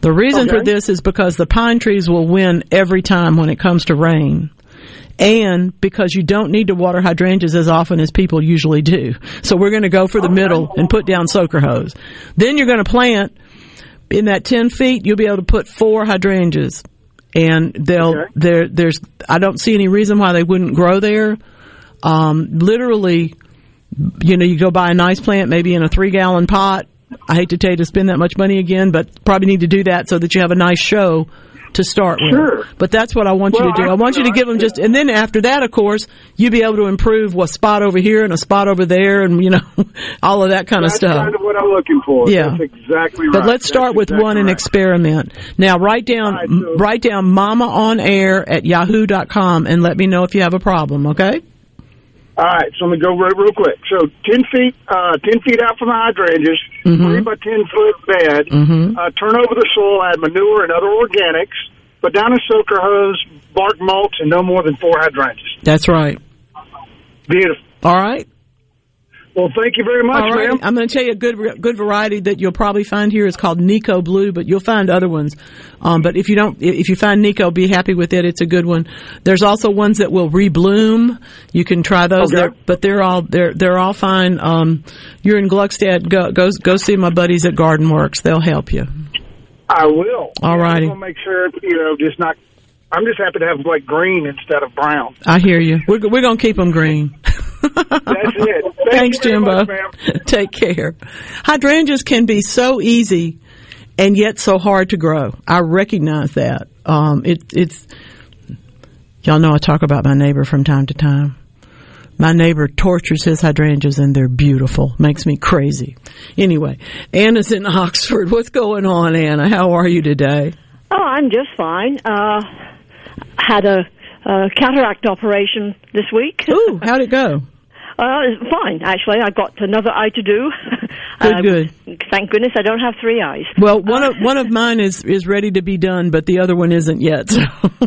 The reason for this is because the pine trees will win every time when it comes to rain. And because you don't need to water hydrangeas as often as people usually do. So we're going to go for the middle and put down soaker hose. Then you're going to plant in that 10 feet, you'll be able to put four hydrangeas. And they'll, there, there's, I don't see any reason why they wouldn't grow there. Um, literally, you know, you go buy a nice plant, maybe in a three gallon pot. I hate to tell you to spend that much money again, but probably need to do that so that you have a nice show to start with. Sure. But that's what I want you to do. I want you to give them just, and then after that, of course, you'll be able to improve a spot over here and a spot over there and, you know, all of that kind of stuff. That's kind of what I'm looking for. Yeah. That's exactly right. But let's start That's with exactly one and experiment. Now write down write down mama on air at yahoo.com and let me know if you have a problem, okay? All right, so let me go real, real quick. So ten feet, uh, ten feet out from the hydrangeas, Mhm. three by ten foot bed. Mhm. Uh, turn over the soil, add manure and other organics. Put down a soaker hose, bark mulch, and no more than four hydrangeas. That's right. Beautiful. All right. Well, thank you very much, All right. ma'am. I'm going to tell you a good good variety that you'll probably find here is called Nikko Blue, but you'll find other ones. Um, but if you don't, if you find Nico, be happy with it. It's a good one. There's also ones that will rebloom. You can try those, Okay. They're- but they're all they're they're all fine. Um, you're in Gluckstadt. Go go go see my buddies at Garden Works. They'll help you. I will. All righty. To make sure, you know, just not. I'm just happy to have like green instead of brown. I hear you. We're we're gonna keep them green. That's it. Thank Thanks, Jimbo. much. Take care. Hydrangeas can be so easy and yet so hard to grow. I recognize that. Um, it, it's y'all know I talk about my neighbor from time to time. My neighbor tortures his hydrangeas and they're beautiful. Makes me crazy. Anyway, Anna's in Oxford. What's going on, Anna? How are you today? Oh, I'm just fine. Uh, had a, uh cataract operation this week. Ooh, how'd it go? Uh, fine, actually. I've got another eye to do. Good, Uh, good. Thank goodness I don't have three eyes. Well, one of one of mine is is ready to be done, but the other one isn't yet. So.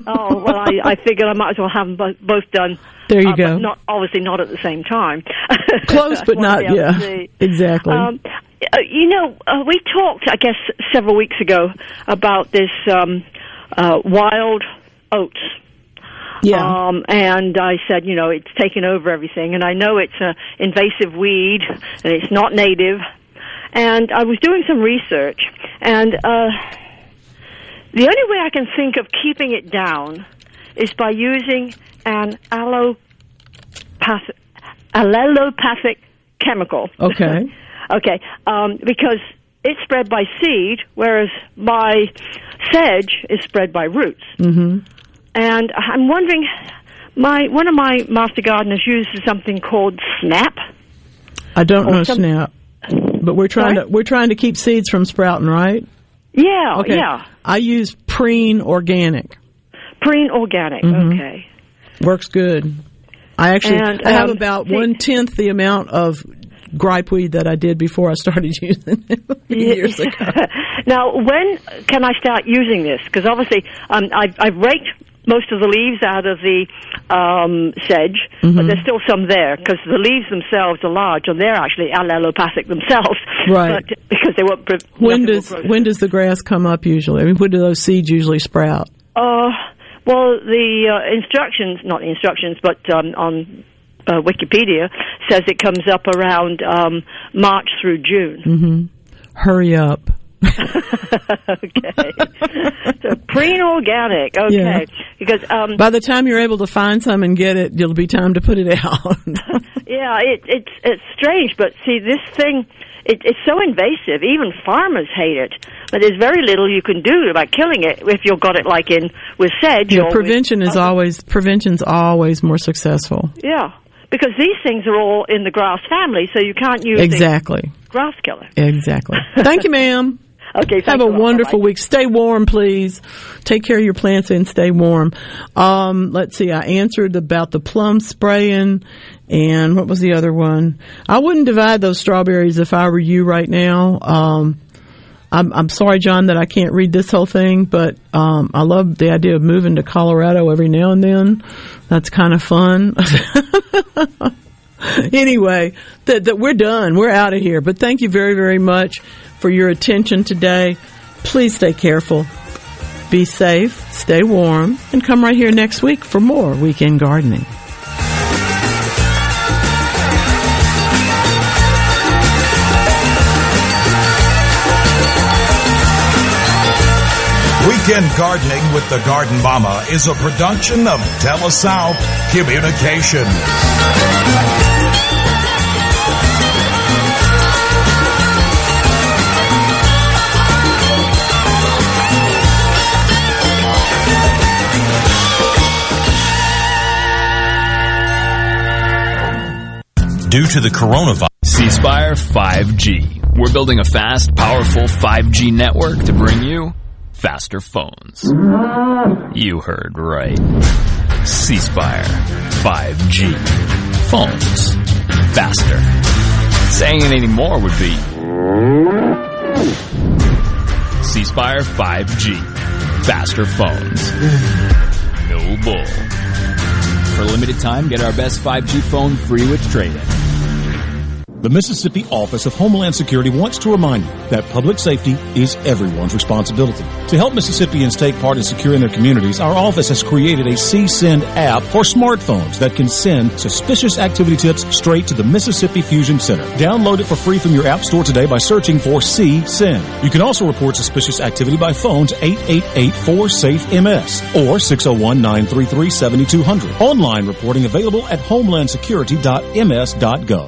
oh well, I, I figured I might as well have them both, both done. There you uh, go. But not obviously not at the same time. Close, but not. Yeah, exactly. Um, uh, you know, uh, we talked, I guess, several weeks ago about this um, uh, wild oats. Yeah. Um, and I said, you know, it's taken over everything, and I know it's an invasive weed, and it's not native. And I was doing some research, and uh, the only way I can think of keeping it down is by using an allopathic, allelopathic chemical. Okay. Okay, um, because it's spread by seed, whereas my sedge is spread by roots. hmm And I'm wondering, my one of my master gardeners uses something called Snap. I don't know some- snap, but we're trying to we're trying to keep seeds from sprouting, right? Yeah, Okay. yeah, I use Preen Organic. Preen Organic. Mhm. Okay. Works good. I actually And, I have um, about one tenth the amount of gripeweed that I did before I started using it years ago. now, when can I start using this? Because obviously, um, I've, I've raked most of the leaves out of the um, sedge, but Mhm. there's still some there because the leaves themselves are large and they're actually allelopathic themselves. Right. But because they won't. Pre- When does grow. when does the grass come up usually? I mean, when do those seeds usually sprout? Uh, well, the uh, instructions, not the instructions, but um, on uh, Wikipedia says it comes up around um, March through June. hmm Hurry up. okay. so preen organic. Okay. Yeah. Because um, By the time you're able to find some and get it, it'll be time to put it out. yeah, it, it's it's strange, but see this thing. It, it's so invasive. Even farmers hate it. But there's very little you can do about killing it if you've got it like in with sedge. yeah, with prevention is always prevention's always more successful. Yeah, because these things are all in the grass family, so you can't use Exactly. grass killer. Exactly. Thank you, ma'am. Okay, Have a a wonderful week. Stay warm, please. Take care of your plants and stay warm. Um, let's see. I answered about the plum spraying and what was the other one? I wouldn't divide those strawberries if I were you right now. Um, I'm, I'm sorry, John, that I can't read this whole thing, but um, I love the idea of moving to Colorado every now and then. That's kind of fun. anyway, that, that we're done. We're out of here. But thank you very, very much for your attention today. Please stay careful. Be safe, stay warm, and come right here next week for more weekend gardening. Weekend Gardening with the Garden Mama is a production of TeleSouth Communications. Due to the coronavirus, C Spire 5G. We're building a fast, powerful 5G network to bring you faster phones. You heard right. C Spire 5G. Phones. Faster. Saying anything more would be C Spire 5G. Faster phones. No bull. Limited time, get our best 5G phone free with trade-in. The Mississippi Office of Homeland Security wants to remind you that public safety is everyone's responsibility. To help Mississippians take part in securing their communities, our office has created a CSend app for smartphones that can send suspicious activity tips straight to the Mississippi Fusion Center. Download it for free from your app store today by searching for CSend. You can also report suspicious activity by phones 888-4SAFE-MS or 601-933-7200. Online reporting available at homelandsecurity.ms.gov.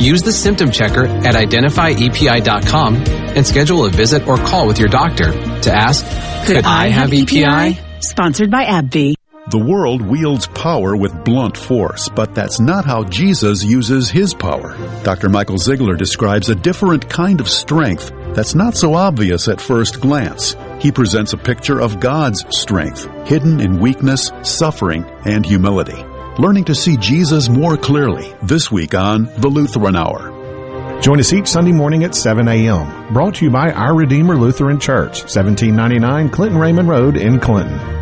Use the symptom checker at identifyepi.com and schedule a visit or call with your doctor to ask, Could, Could I, I, have EPI? EPI? Sponsored by AbbVie. The world wields power with blunt force, but that's not how Jesus uses his power. Dr. Michael Zeigler describes a different kind of strength that's not so obvious at first glance. He presents a picture of God's strength, hidden in weakness, suffering, and humility learning to see Jesus more clearly this week on The Lutheran Hour. Join us each Sunday morning at 7 a.m. Brought to you by Our Redeemer Lutheran Church, 1799 Clinton Raymond Road in Clinton.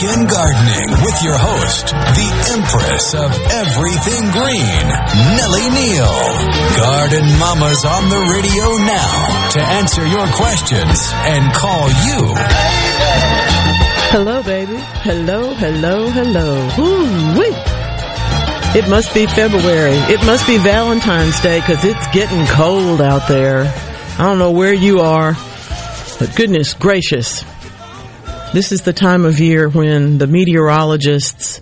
Weekend Gardening with your host, the Empress of Everything Green, Nellie Neal. Garden Mama's on the radio now to answer your questions and call you. Hello, baby. Hello, hello, hello. Woo-wee. It must be February. It must be Valentine's Day because it's getting cold out there. I don't know where you are, but goodness gracious. This is the time of year when the meteorologists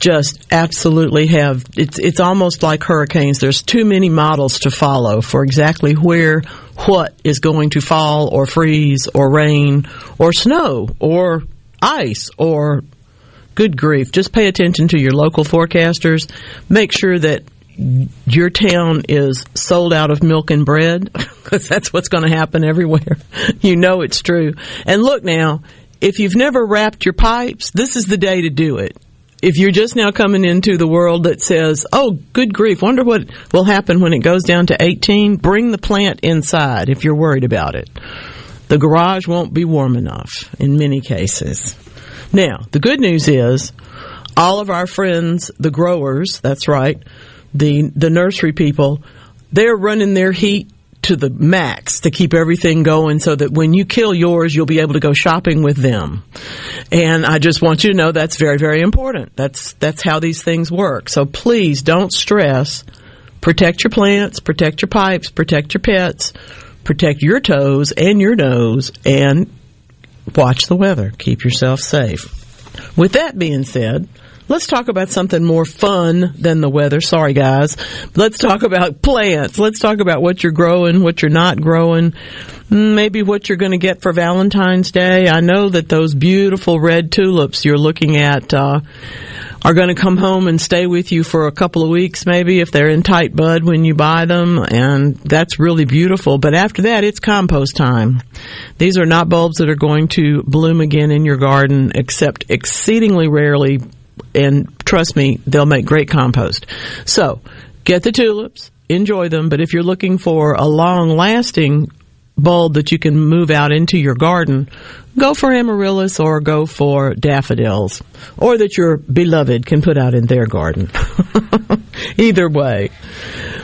just absolutely have it's it's almost like hurricanes. There's too many models to follow for exactly where what is going to fall or freeze or rain or snow or ice or good grief. Just pay attention to your local forecasters. Make sure that your town is sold out of milk and bread because that's what's going to happen everywhere. You know it's true. And look now if you've never wrapped your pipes, this is the day to do it. If you're just now coming into the world that says, oh, good grief, wonder what will happen when it goes down to 18, bring the plant inside if you're worried about it. The garage won't be warm enough in many cases. Now, the good news is all of our friends, the growers, that's right, the, the nursery people, they're running their heat to the max to keep everything going so that when you kill yours, you'll be able to go shopping with them. And I just want you to know that's very, very important. That's, that's how these things work. So please don't stress. Protect your plants, protect your pipes, protect your pets, protect your toes and your nose, and watch the weather. Keep yourself safe. With that being said, Let's talk about something more fun than the weather. Sorry, guys. Let's talk about plants. Let's talk about what you're growing, what you're not growing, maybe what you're going to get for Valentine's Day. I know that those beautiful red tulips you're looking at uh, are going to come home and stay with you for a couple of weeks, maybe if they're in tight bud when you buy them, and that's really beautiful. But after that, it's compost time. These are not bulbs that are going to bloom again in your garden, except exceedingly rarely and trust me, they'll make great compost. So, get the tulips, enjoy them, but if you're looking for a long lasting bulb that you can move out into your garden, go for amaryllis or go for daffodils, or that your beloved can put out in their garden. Either way.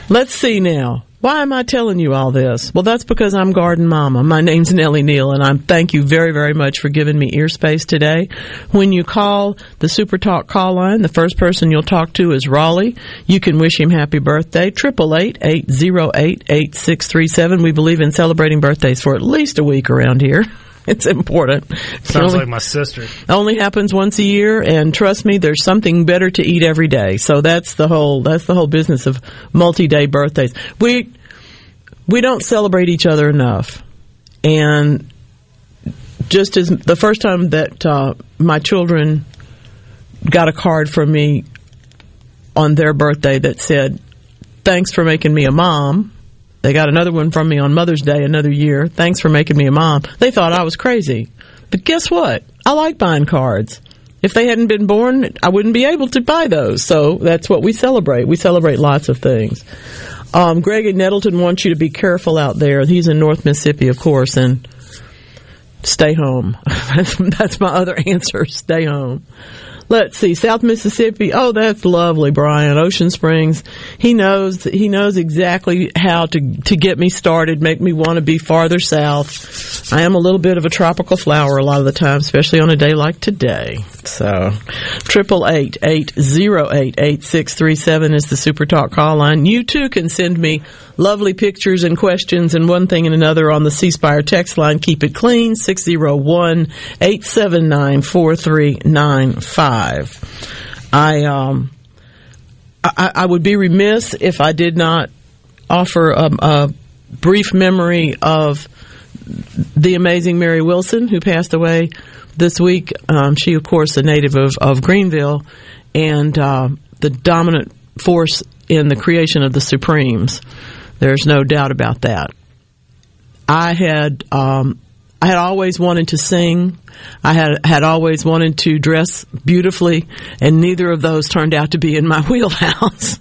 Let's see now. Why am I telling you all this? Well, that's because I'm Garden Mama. My name's Nellie Neal, and I'm thank you very, very much for giving me ear space today. When you call the Super Talk call line, the first person you'll talk to is Raleigh. You can wish him happy birthday. Triple eight eight zero eight eight six three seven. We believe in celebrating birthdays for at least a week around here. It's important. Sounds only, like my sister. Only happens once a year, and trust me, there's something better to eat every day. So that's the whole that's the whole business of multi-day birthdays. We we don't celebrate each other enough, and just as the first time that uh, my children got a card from me on their birthday that said, "Thanks for making me a mom." They got another one from me on Mother's Day another year. Thanks for making me a mom. They thought I was crazy. But guess what? I like buying cards. If they hadn't been born, I wouldn't be able to buy those. So that's what we celebrate. We celebrate lots of things. Um, Greg in Nettleton wants you to be careful out there. He's in North Mississippi, of course, and Stay home. That's, that's my other answer. Stay home. Let's see, South Mississippi. Oh, that's lovely, Brian. Ocean Springs. He knows he knows exactly how to to get me started, make me want to be farther south. I am a little bit of a tropical flower a lot of the time, especially on a day like today. So, triple eight eight zero eight eight six three seven is the Super Talk call line. You too can send me lovely pictures and questions and one thing and another on the C Spire text line. Keep it clean six zero one eight seven nine four three nine five. I um I, I would be remiss if I did not offer a, a brief memory of the amazing Mary Wilson, who passed away this week. Um, she, of course, a native of, of Greenville and uh, the dominant force in the creation of the Supremes. There's no doubt about that. I had um, I had always wanted to sing. I had had always wanted to dress beautifully, and neither of those turned out to be in my wheelhouse.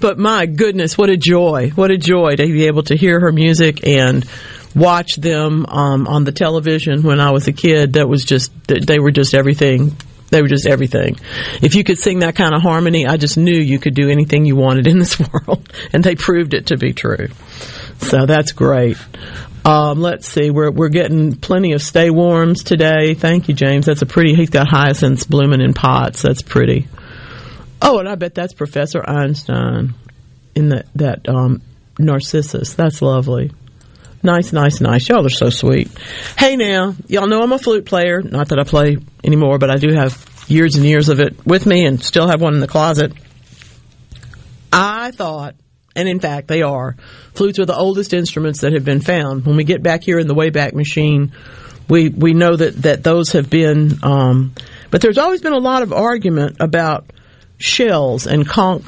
but my goodness, what a joy! What a joy to be able to hear her music and watch them um, on the television when I was a kid. That was just they were just everything. They were just everything. If you could sing that kind of harmony, I just knew you could do anything you wanted in this world, and they proved it to be true. So that's great. Um, let's see, we're we're getting plenty of stay warms today. Thank you, James. That's a pretty. He's got hyacinths blooming in pots. That's pretty. Oh, and I bet that's Professor Einstein in that that um, Narcissus. That's lovely. Nice, nice, nice. Y'all are so sweet. Hey, now, y'all know I'm a flute player. Not that I play anymore, but I do have years and years of it with me, and still have one in the closet. I thought and in fact they are. Flutes are the oldest instruments that have been found. When we get back here in the Wayback Machine, we we know that that those have been. Um, but there's always been a lot of argument about shells and conch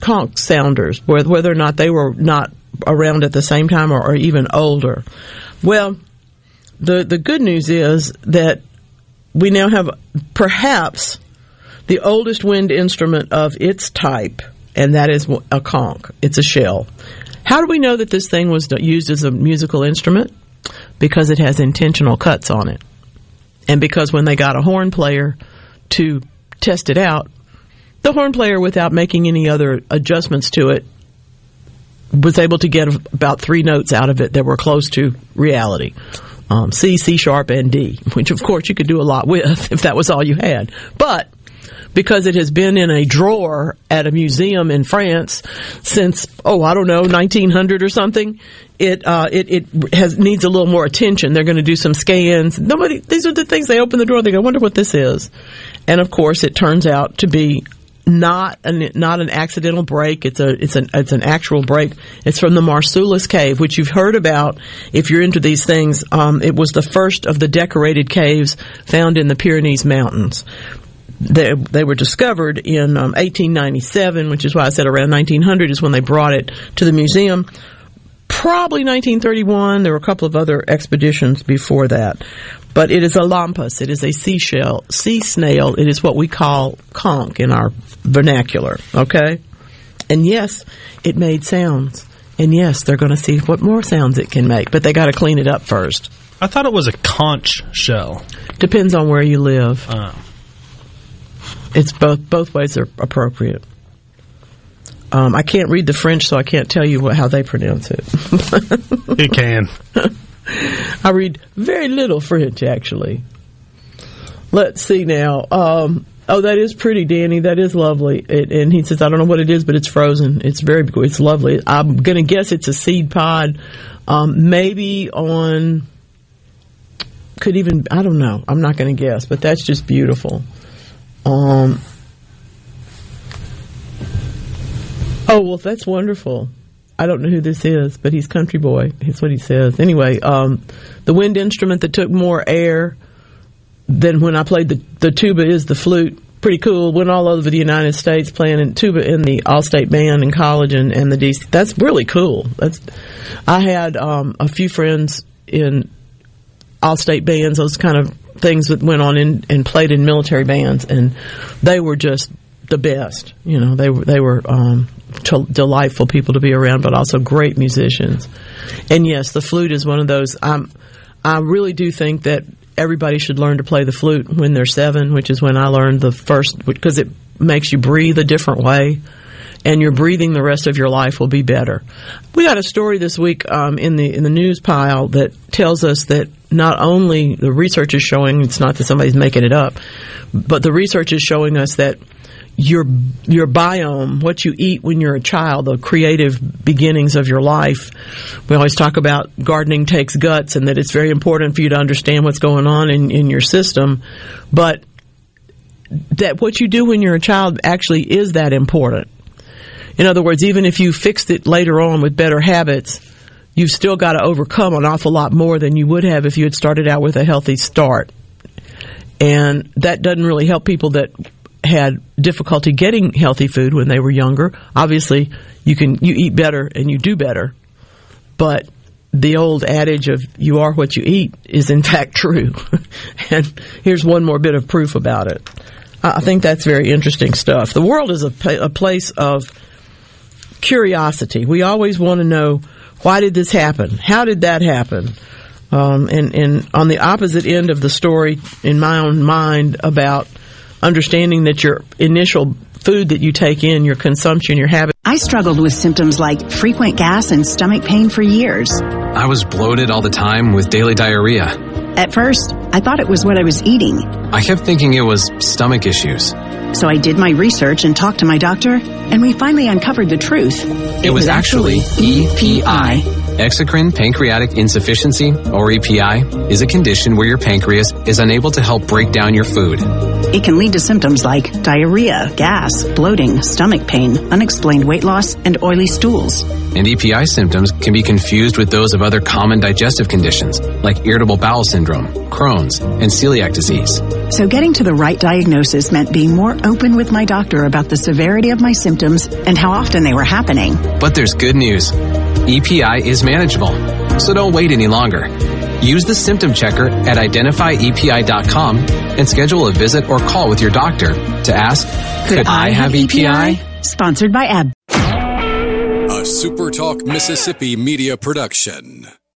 conch sounders, whether or not they were not around at the same time or, or even older. Well, the the good news is that we now have perhaps the oldest wind instrument of its type and that is a conch. It's a shell. How do we know that this thing was used as a musical instrument? Because it has intentional cuts on it. And because when they got a horn player to test it out, the horn player, without making any other adjustments to it, was able to get about three notes out of it that were close to reality. Um, C, C sharp, and D, which of course you could do a lot with if that was all you had. But because it has been in a drawer at a museum in France since oh I don't know 1900 or something. It uh, it it has needs a little more attention. They're going to do some scans. Nobody. These are the things they open the drawer. They go, I wonder what this is, and of course it turns out to be not an not an accidental break. It's a it's an it's an actual break. It's from the Marsoulas Cave, which you've heard about if you're into these things. Um, it was the first of the decorated caves found in the Pyrenees Mountains they, they were discovered in um, 1897, which is why I said around 1900 is when they brought it to the museum. Probably 1931. There were a couple of other expeditions before that. But it is a lampas. It is a seashell, sea snail. It is what we call conch in our vernacular. Okay? And yes, it made sounds. And yes, they're going to see what more sounds it can make, but they got to clean it up first. I thought it was a conch shell. Depends on where you live. Oh. It's both both ways are appropriate. Um, I can't read the French, so I can't tell you what, how they pronounce it. it can. I read very little French, actually. Let's see now. Um, oh, that is pretty, Danny. That is lovely. It, and he says, I don't know what it is, but it's frozen. It's very, it's lovely. I'm going to guess it's a seed pod. Um, maybe on, could even, I don't know. I'm not going to guess, but that's just beautiful. Um, oh, well, that's wonderful. I don't know who this is, but he's country boy. That's what he says. Anyway, um, the wind instrument that took more air than when I played the, the tuba is the flute. Pretty cool. Went all over the United States playing in tuba in the All-State Band in college and, and the DC. That's really cool. That's. I had um, a few friends in All-State bands, those kind of things that went on in, and played in military bands, and they were just the best. You know, they were they were um, t- delightful people to be around, but also great musicians. And yes, the flute is one of those. I really do think that everybody should learn to play the flute when they're seven, which is when I learned the first, because it makes you breathe a different way. And your breathing the rest of your life will be better. We got a story this week um, in the in the news pile that tells us that not only the research is showing it's not that somebody's making it up, but the research is showing us that your your biome, what you eat when you're a child, the creative beginnings of your life. We always talk about gardening takes guts and that it's very important for you to understand what's going on in, in your system. But that what you do when you're a child actually is that important. In other words, even if you fixed it later on with better habits, you've still got to overcome an awful lot more than you would have if you had started out with a healthy start. And that doesn't really help people that had difficulty getting healthy food when they were younger. Obviously, you can you eat better and you do better. But the old adage of you are what you eat is in fact true. and here's one more bit of proof about it. I think that's very interesting stuff. The world is a, a place of curiosity. We always want to know why did this happen? How did that happen? Um, and, and on the opposite end of the story, in my own mind, about understanding that your initial food that you take in, your consumption, your habit. I struggled with symptoms like frequent gas and stomach pain for years. I was bloated all the time with daily diarrhea. At first, I thought it was what I was eating. I kept thinking it was stomach issues. So I did my research and talked to my doctor, and we finally uncovered the truth. It, it was, was, actually EPI. Exocrine pancreatic insufficiency, or EPI, is a condition where your pancreas is unable to help break down your food. It can lead to symptoms like diarrhea, gas, bloating, stomach pain, unexplained weight loss, and oily stools. And EPI symptoms can be confused with those of other common digestive conditions like irritable bowel syndrome, Crohn's, and celiac disease. So getting to the right diagnosis meant being more open with my doctor about the severity of my symptoms and how often they were happening. But there's good news. EPI is manageable, so don't wait any longer. Use the symptom checker at identifyepi.com and schedule a visit or call with your doctor to ask, Could, Could I, I, have EPI? EPI? Sponsored by AB. A SuperTalk Mississippi media production.